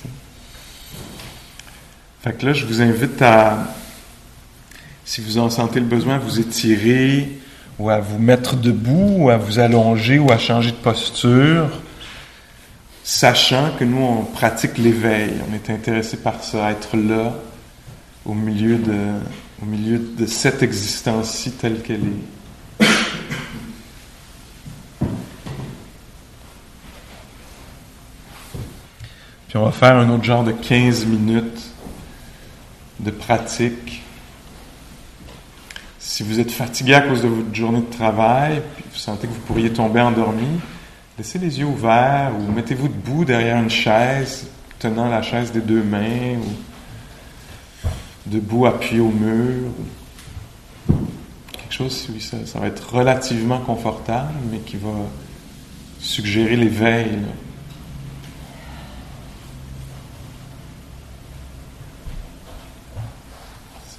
Fait que là, je vous invite à, si vous en sentez le besoin, vous étirer, ou à vous mettre debout, ou à vous allonger, ou à changer de posture, sachant que nous, on pratique l'éveil. On est intéressé par ça, être là, au milieu de, au milieu de cette existence-ci telle qu'elle est. Puis on va faire un autre genre de 15 minutes de pratique si vous êtes fatigué à cause de votre journée de travail, puis vous sentez que vous pourriez tomber endormi, laissez les yeux ouverts ou mettez-vous debout derrière une chaise, tenant la chaise des deux mains, ou debout appuyé au mur. Quelque chose, oui, ça, ça va être relativement confortable, mais qui va suggérer l'éveil.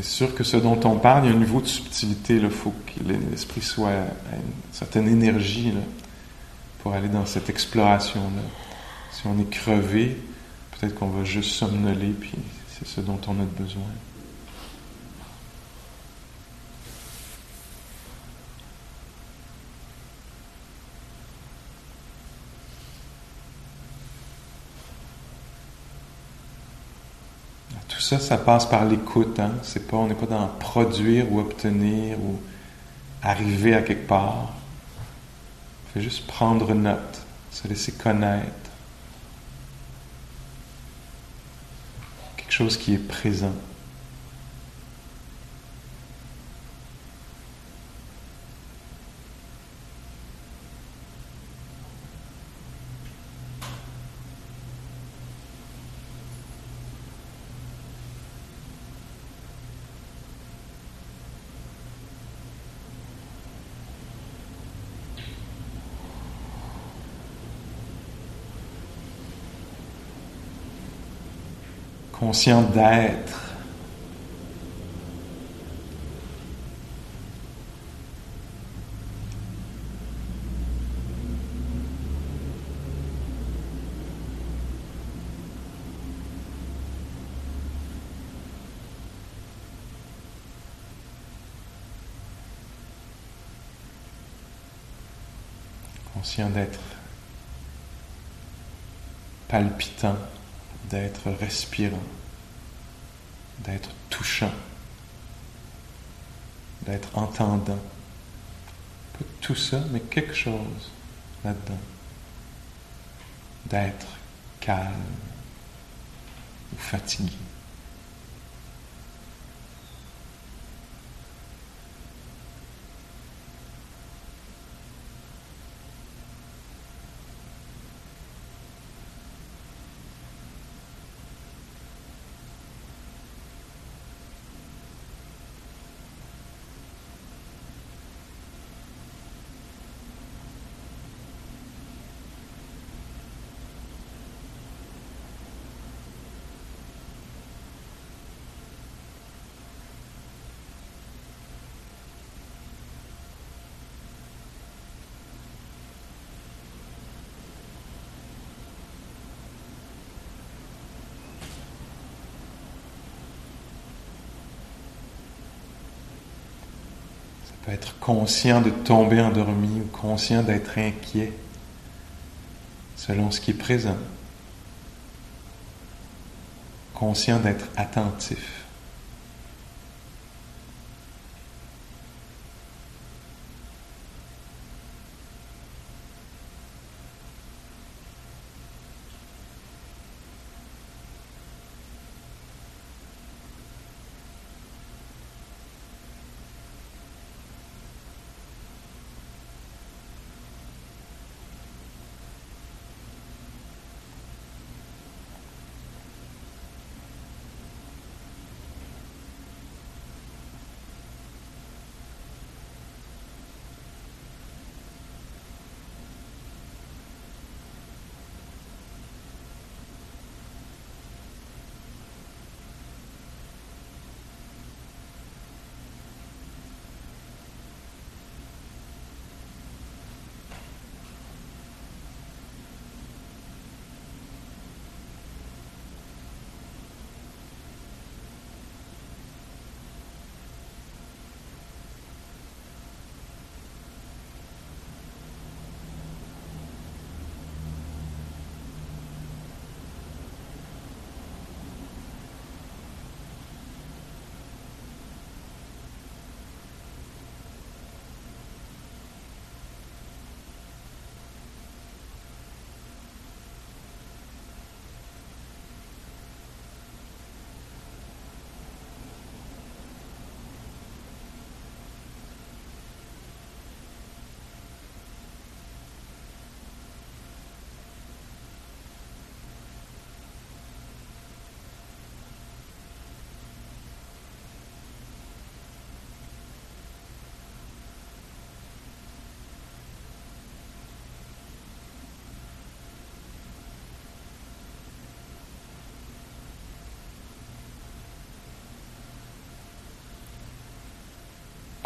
C'est sûr que ce dont on parle, il y a un niveau de subtilité. Il faut que l'esprit soit à une certaine énergie pour aller dans cette exploration-là. Si on est crevé, peut-être qu'on va juste somnoler, puis c'est ce dont on a besoin. Ça, ça passe par l'écoute. Hein? C'est pas, on n'est pas dans produire ou obtenir ou arriver à quelque part. Il faut juste prendre note, se laisser connaître. Quelque chose qui est présent. conscient d'être. conscient d'être palpitant, d'être respirant d'être touchant, d'être entendant. Pas tout ça, mais quelque chose là-dedans. D'être calme ou fatigué. peut être conscient de tomber endormi ou conscient d'être inquiet selon ce qui est présent. Conscient d'être attentif.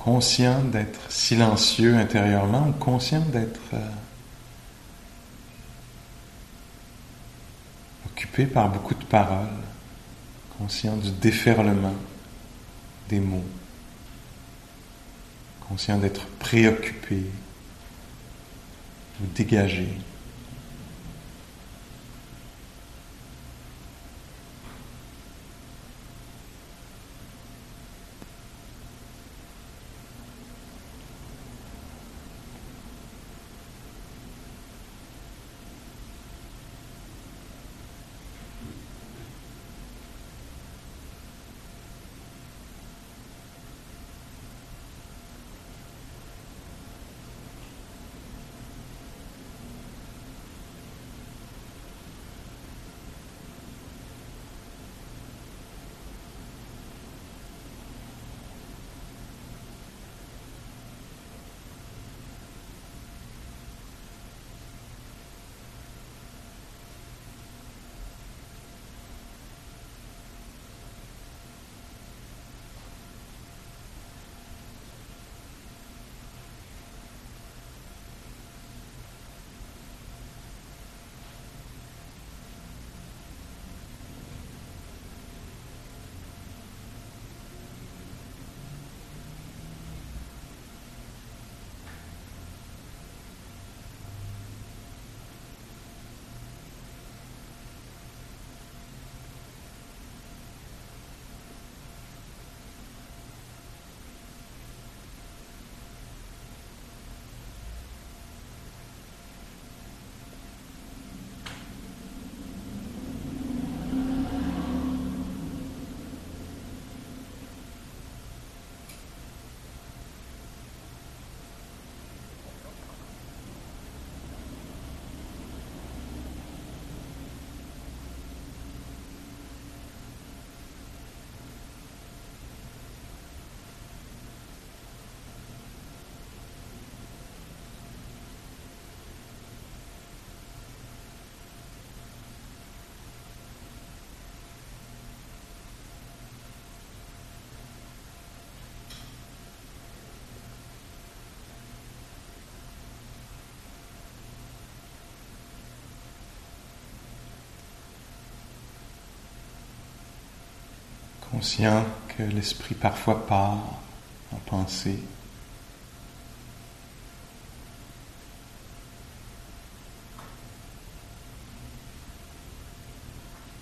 Conscient d'être silencieux intérieurement conscient d'être euh, occupé par beaucoup de paroles, conscient du déferlement des mots, conscient d'être préoccupé ou dégagé. Conscient que l'esprit parfois part en pensée.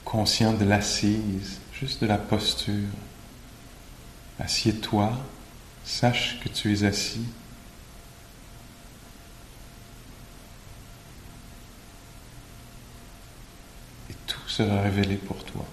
Conscient de l'assise, juste de la posture. Assieds-toi, sache que tu es assis. Et tout sera révélé pour toi.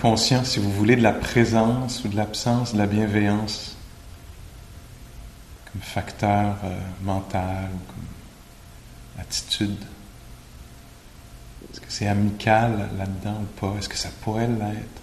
Conscient, si vous voulez, de la présence ou de l'absence de la bienveillance comme facteur euh, mental ou comme attitude. Est-ce que c'est amical là-dedans ou pas? Est-ce que ça pourrait l'être?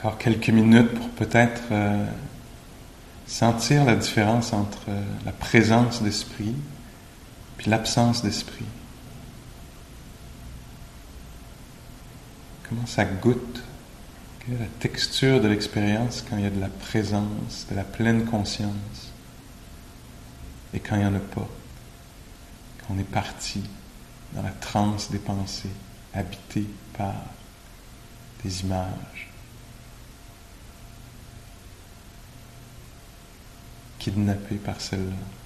Encore quelques minutes pour peut-être euh, sentir la différence entre euh, la présence d'esprit puis l'absence d'esprit. Comment ça goûte Quelle est la texture de l'expérience quand il y a de la présence, de la pleine conscience et quand il n'y en a pas Quand on est parti dans la transe des pensées, habité par des images. Kidnappé par celle-là.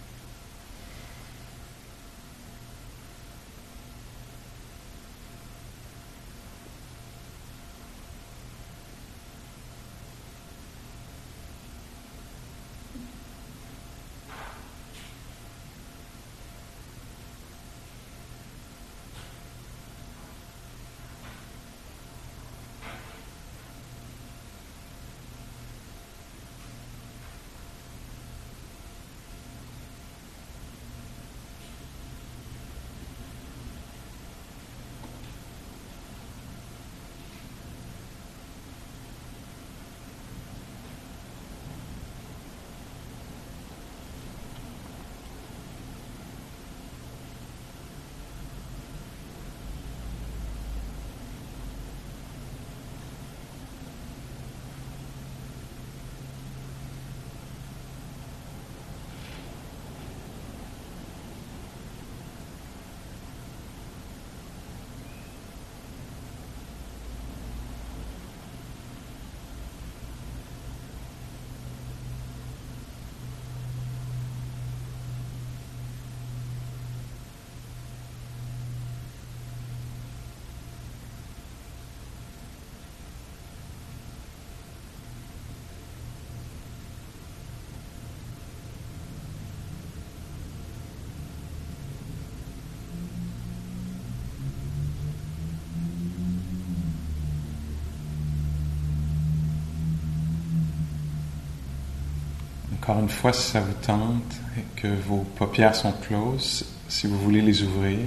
Encore une fois, si ça vous tente et que vos paupières sont closes, si vous voulez les ouvrir,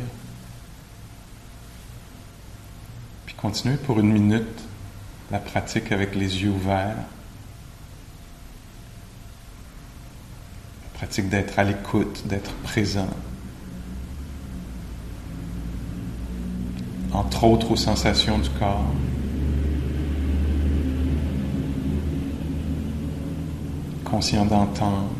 puis continuez pour une minute la pratique avec les yeux ouverts. La pratique d'être à l'écoute, d'être présent. Entre autres aux sensations du corps. Conscient d'entendre.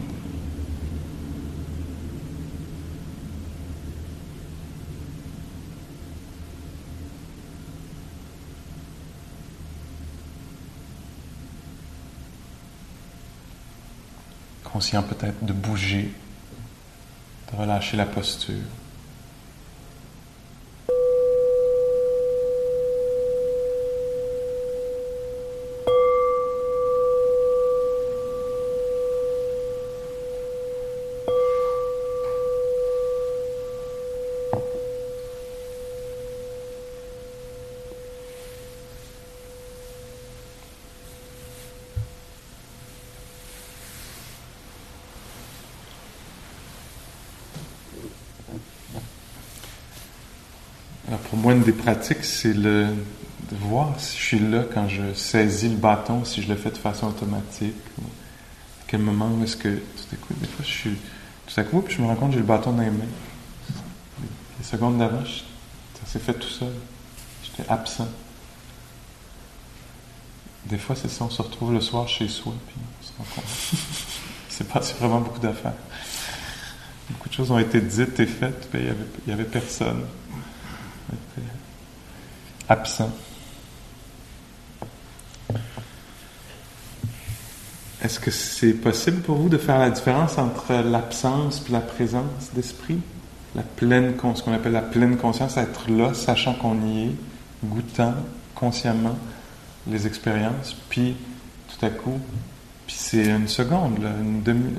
conscient peut-être de bouger, de relâcher la posture. pour une des pratiques, c'est le, de voir si je suis là quand je saisis le bâton, si je le fais de façon automatique. À quel moment est-ce que tout à coup, des fois, je suis. Tout à coup, puis je me rends compte que j'ai le bâton dans les mains. Les secondes d'avant, ça s'est fait tout seul. J'étais absent. Des fois, c'est ça, on se retrouve le soir chez soi, puis on se rend compte. c'est passé vraiment beaucoup d'affaires. Beaucoup de choses ont été dites et faites, puis il n'y avait personne absent. Est-ce que c'est possible pour vous de faire la différence entre l'absence et la présence d'esprit? La pleine, ce qu'on appelle la pleine conscience, être là, sachant qu'on y est, goûtant consciemment les expériences, puis tout à coup, puis c'est une seconde, demi,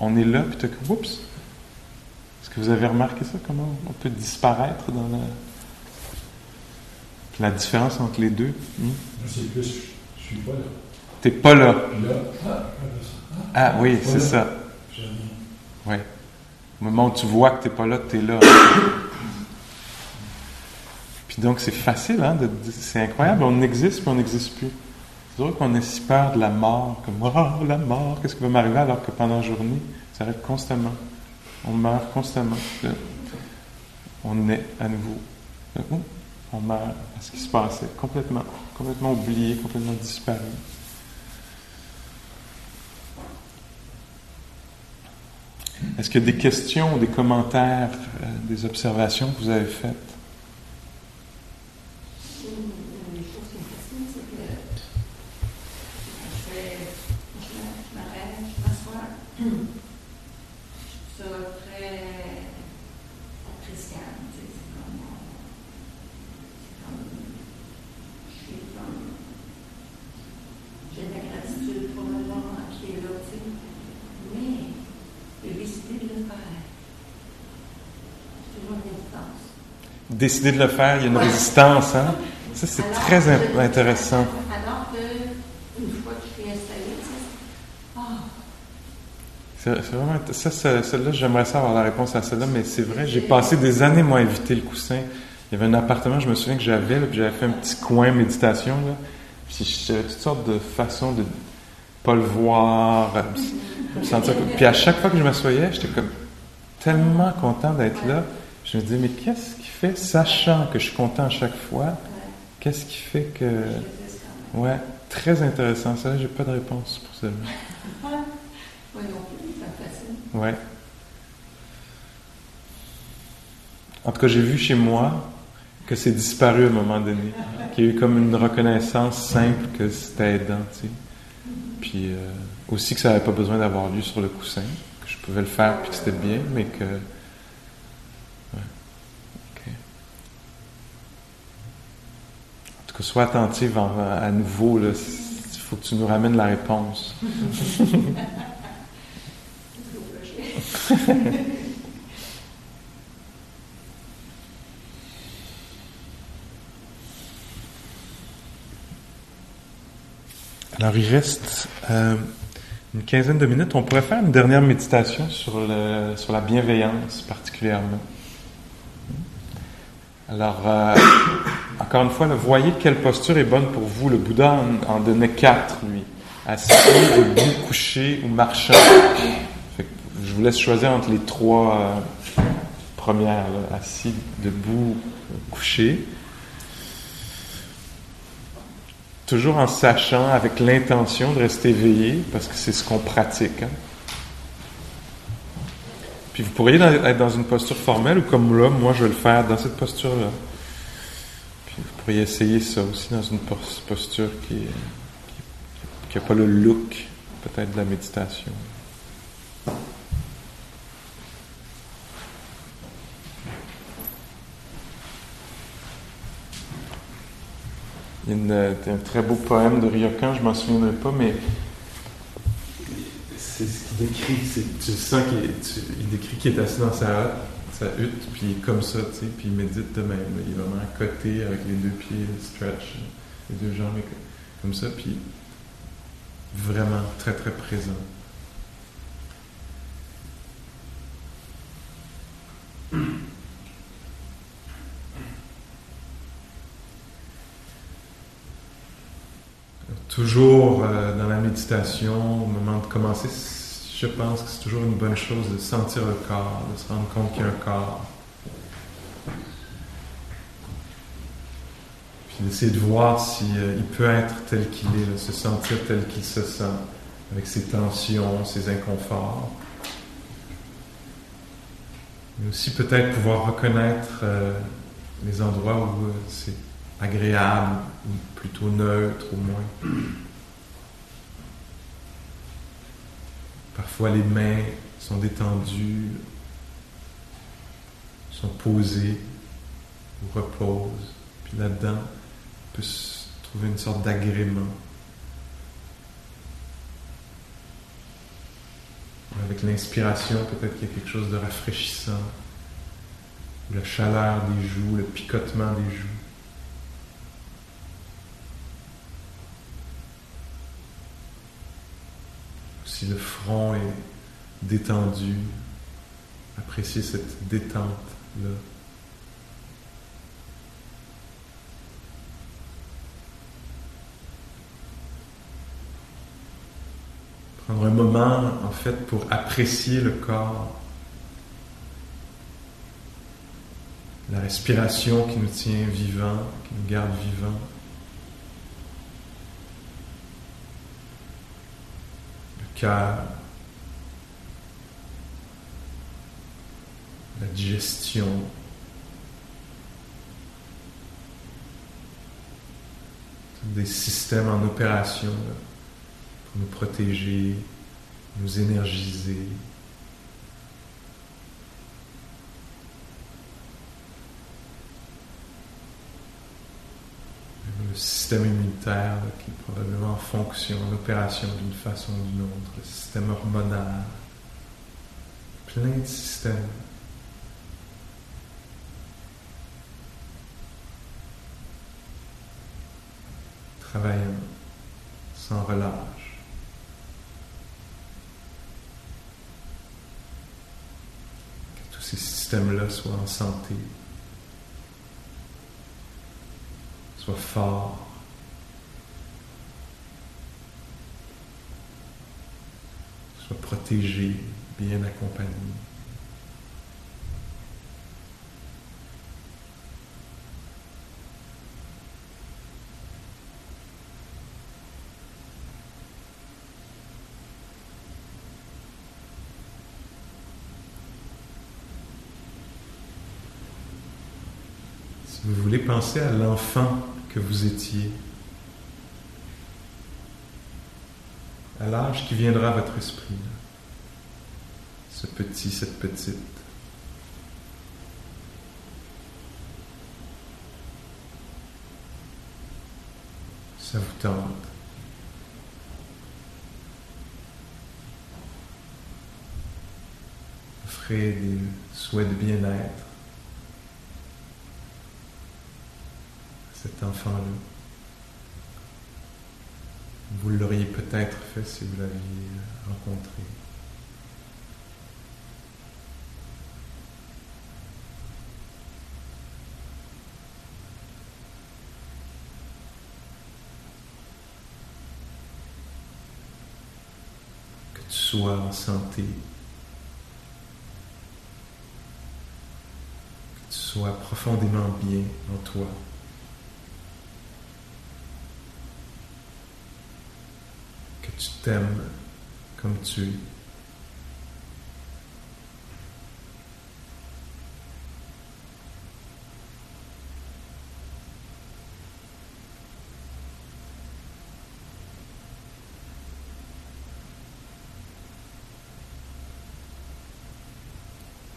on est là, puis tout à coup, oups! Est-ce que vous avez remarqué ça, comment on peut disparaître dans la, la différence entre les deux hmm? C'est plus, je suis pas là. T'es pas là. Là. Ah, ah oui, c'est ça. Oui. Au moment où tu vois que t'es pas là, t'es là. puis donc c'est facile, hein, c'est incroyable. On existe puis on n'existe plus. C'est vrai qu'on a si peur de la mort, comme oh la mort, qu'est-ce qui va m'arriver alors que pendant la journée, ça arrive constamment. On meurt constamment. On est à nouveau on meurt à ce qui se passait, complètement, complètement oublié, complètement disparu. Est-ce qu'il y a des questions, des commentaires, euh, des observations que vous avez faites? Décider de le faire, il y a une résistance. Hein? Ça, c'est très intéressant. Alors que, une fois que je suis installé, c'est vraiment. Ça, celle-là, j'aimerais savoir la réponse à celle-là, mais c'est vrai, j'ai passé des années, moi, à éviter le coussin. Il y avait un appartement, je me souviens que j'avais, puis j'avais fait un petit coin méditation, là. Puis j'avais toutes sortes de façons de pas le voir, sentir. Puis à chaque fois que je m'assoyais, j'étais comme tellement content d'être là. Je me disais, mais qu'est-ce sachant que je suis content à chaque fois, qu'est-ce qui fait que. Ouais, très intéressant. Ça, j'ai pas de réponse pour ça. Ouais. En tout cas, j'ai vu chez moi que c'est disparu à un moment donné. Qu'il y a eu comme une reconnaissance simple que c'était aidant, tu sais. Puis euh, aussi que ça n'avait pas besoin d'avoir lieu sur le coussin, que je pouvais le faire puis que c'était bien, mais que que sois attentive à nouveau. Il faut que tu nous ramènes la réponse. Alors il reste euh, une quinzaine de minutes, on pourrait faire une dernière méditation sur, le, sur la bienveillance particulièrement. Alors, euh, encore une fois, voyez quelle posture est bonne pour vous. Le Bouddha en, donnait quatre, lui. Assis, debout, couché ou marchant. je vous laisse choisir entre les trois euh, premières. assis, debout, couché. Toujours en sachant, avec l'intention de rester éveillé, parce que c'est ce qu'on pratique. Hein. Puis vous pourriez être dans une posture formelle ou comme là, moi je vais le faire dans cette posture-là. Puis vous pourriez essayer ça aussi dans une posture qui n'a pas le look peut-être de la méditation. Il y a un très beau poème de Ryokan, je ne m'en souviendrai pas, mais c'est ce qu'il décrit. Tu sens qu'il décrit qu'il est assis dans sa, sa hutte, puis comme ça, tu sais, puis il médite de même. Il est vraiment à côté avec les deux pieds stretch, les deux jambes comme ça, puis vraiment très très présent. Toujours euh, dans la au moment de commencer, je pense que c'est toujours une bonne chose de sentir le corps, de se rendre compte qu'il y a un corps. Puis d'essayer de voir s'il euh, peut être tel qu'il est, se sentir tel qu'il se sent, avec ses tensions, ses inconforts. Mais aussi peut-être pouvoir reconnaître euh, les endroits où c'est agréable ou plutôt neutre au moins. Parfois les mains sont détendues, sont posées ou reposent. Puis là-dedans, on peut se trouver une sorte d'agrément. Avec l'inspiration, peut-être qu'il y a quelque chose de rafraîchissant. La chaleur des joues, le picotement des joues. Le front est détendu, appréciez cette détente-là. Prendre un moment, en fait, pour apprécier le corps, la respiration qui nous tient vivants, qui nous garde vivants. La digestion, des systèmes en opération pour nous protéger, nous énergiser. Le système immunitaire qui est probablement en fonction, en opération d'une façon ou d'une autre, le système hormonal, plein de systèmes. Travaillant sans relâche. Que tous ces systèmes-là soient en santé. Sois fort. Sois protégé, bien accompagné. Si vous voulez penser à l'enfant que vous étiez, à l'âge qui viendra à votre esprit, ce petit, cette petite. Ça vous tente. Offrez des souhaits de bien-être. Cet enfant-là. Vous l'auriez peut-être fait si vous l'aviez rencontré. Que tu sois en santé. Que tu sois profondément bien en toi. T'aimes comme tu es.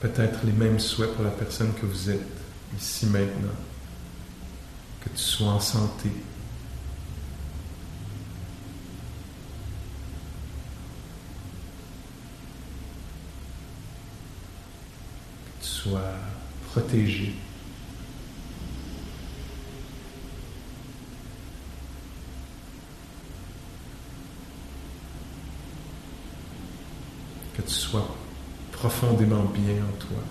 Peut-être les mêmes souhaits pour la personne que vous êtes ici maintenant. Que tu sois en santé, soit protégé. Que tu sois profondément bien en toi.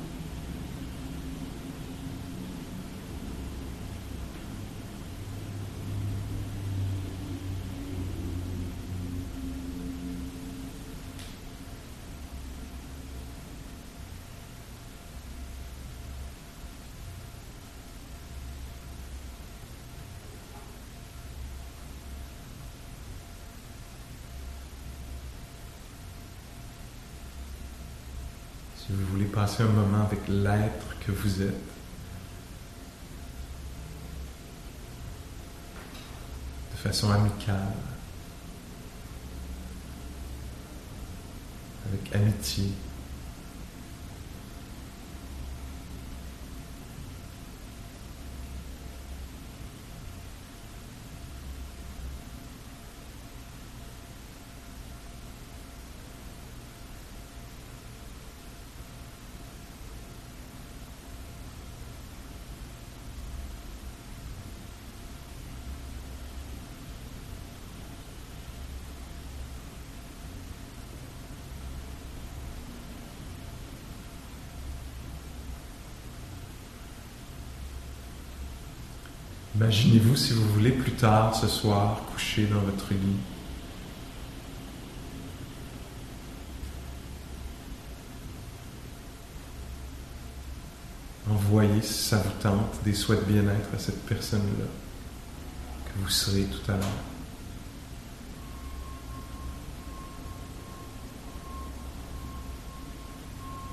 Si vous voulez passer un moment avec l'être que vous êtes, de façon amicale, avec amitié. Imaginez-vous, si vous voulez, plus tard ce soir, coucher dans votre lit. Envoyez, si ça vous tente, des souhaits de bien-être à cette personne-là, que vous serez tout à l'heure.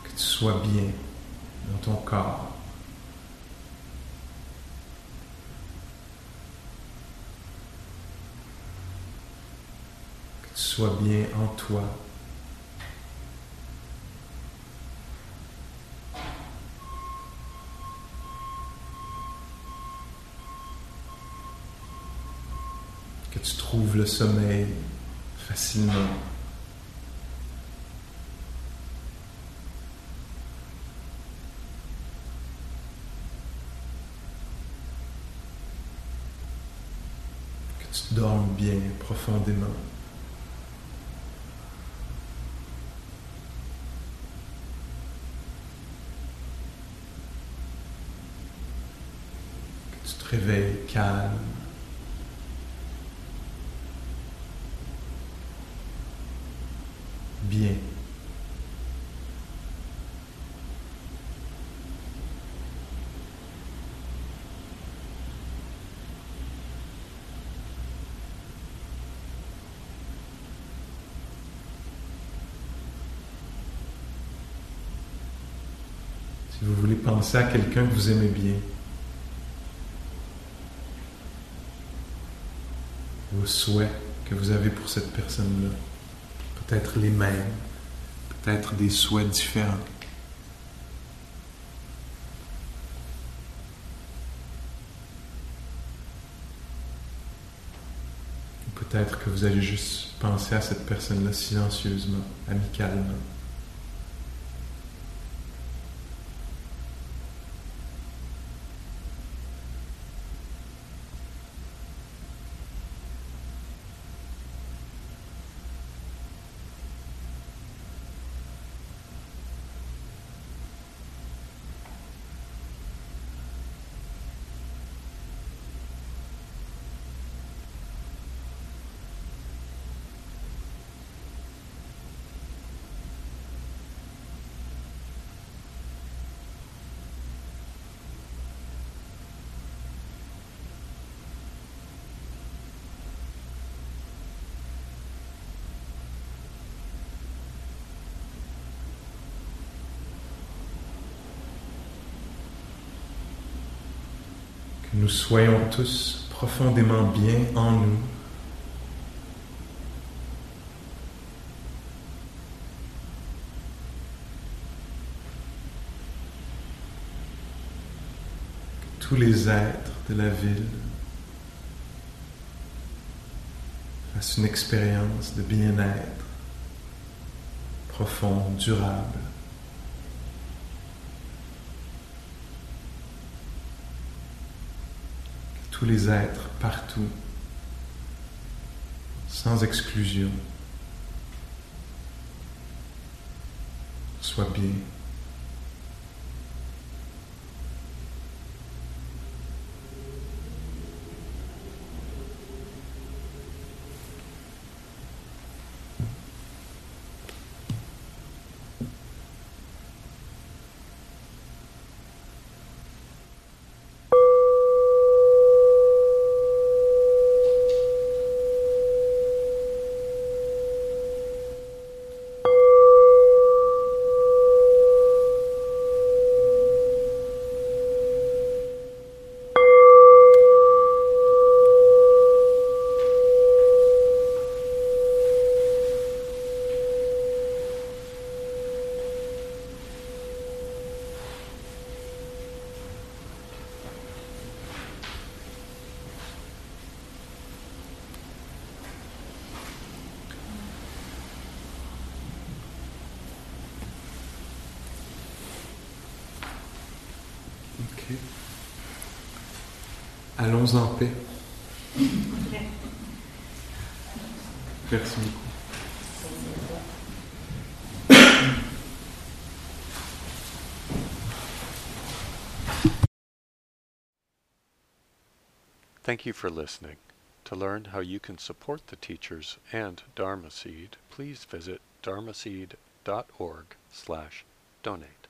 Que tu sois bien dans ton corps. Sois bien en toi. Que tu trouves le sommeil facilement. Que tu dormes bien profondément. Réveil calme. Bien. Si vous voulez penser à quelqu'un que vous aimez bien, souhaits que vous avez pour cette personne-là. Peut-être les mêmes, peut-être des souhaits différents. Peut-être que vous allez juste penser à cette personne-là silencieusement, amicalement. Nous soyons tous profondément bien en nous. Que tous les êtres de la ville fassent une expérience de bien-être profond, durable. Tous les êtres partout, sans exclusion, soient bien. En paix. Merci beaucoup. Thank you for listening. To learn how you can support the teachers and Dharma Seed, please visit dharmaseed.org slash donate.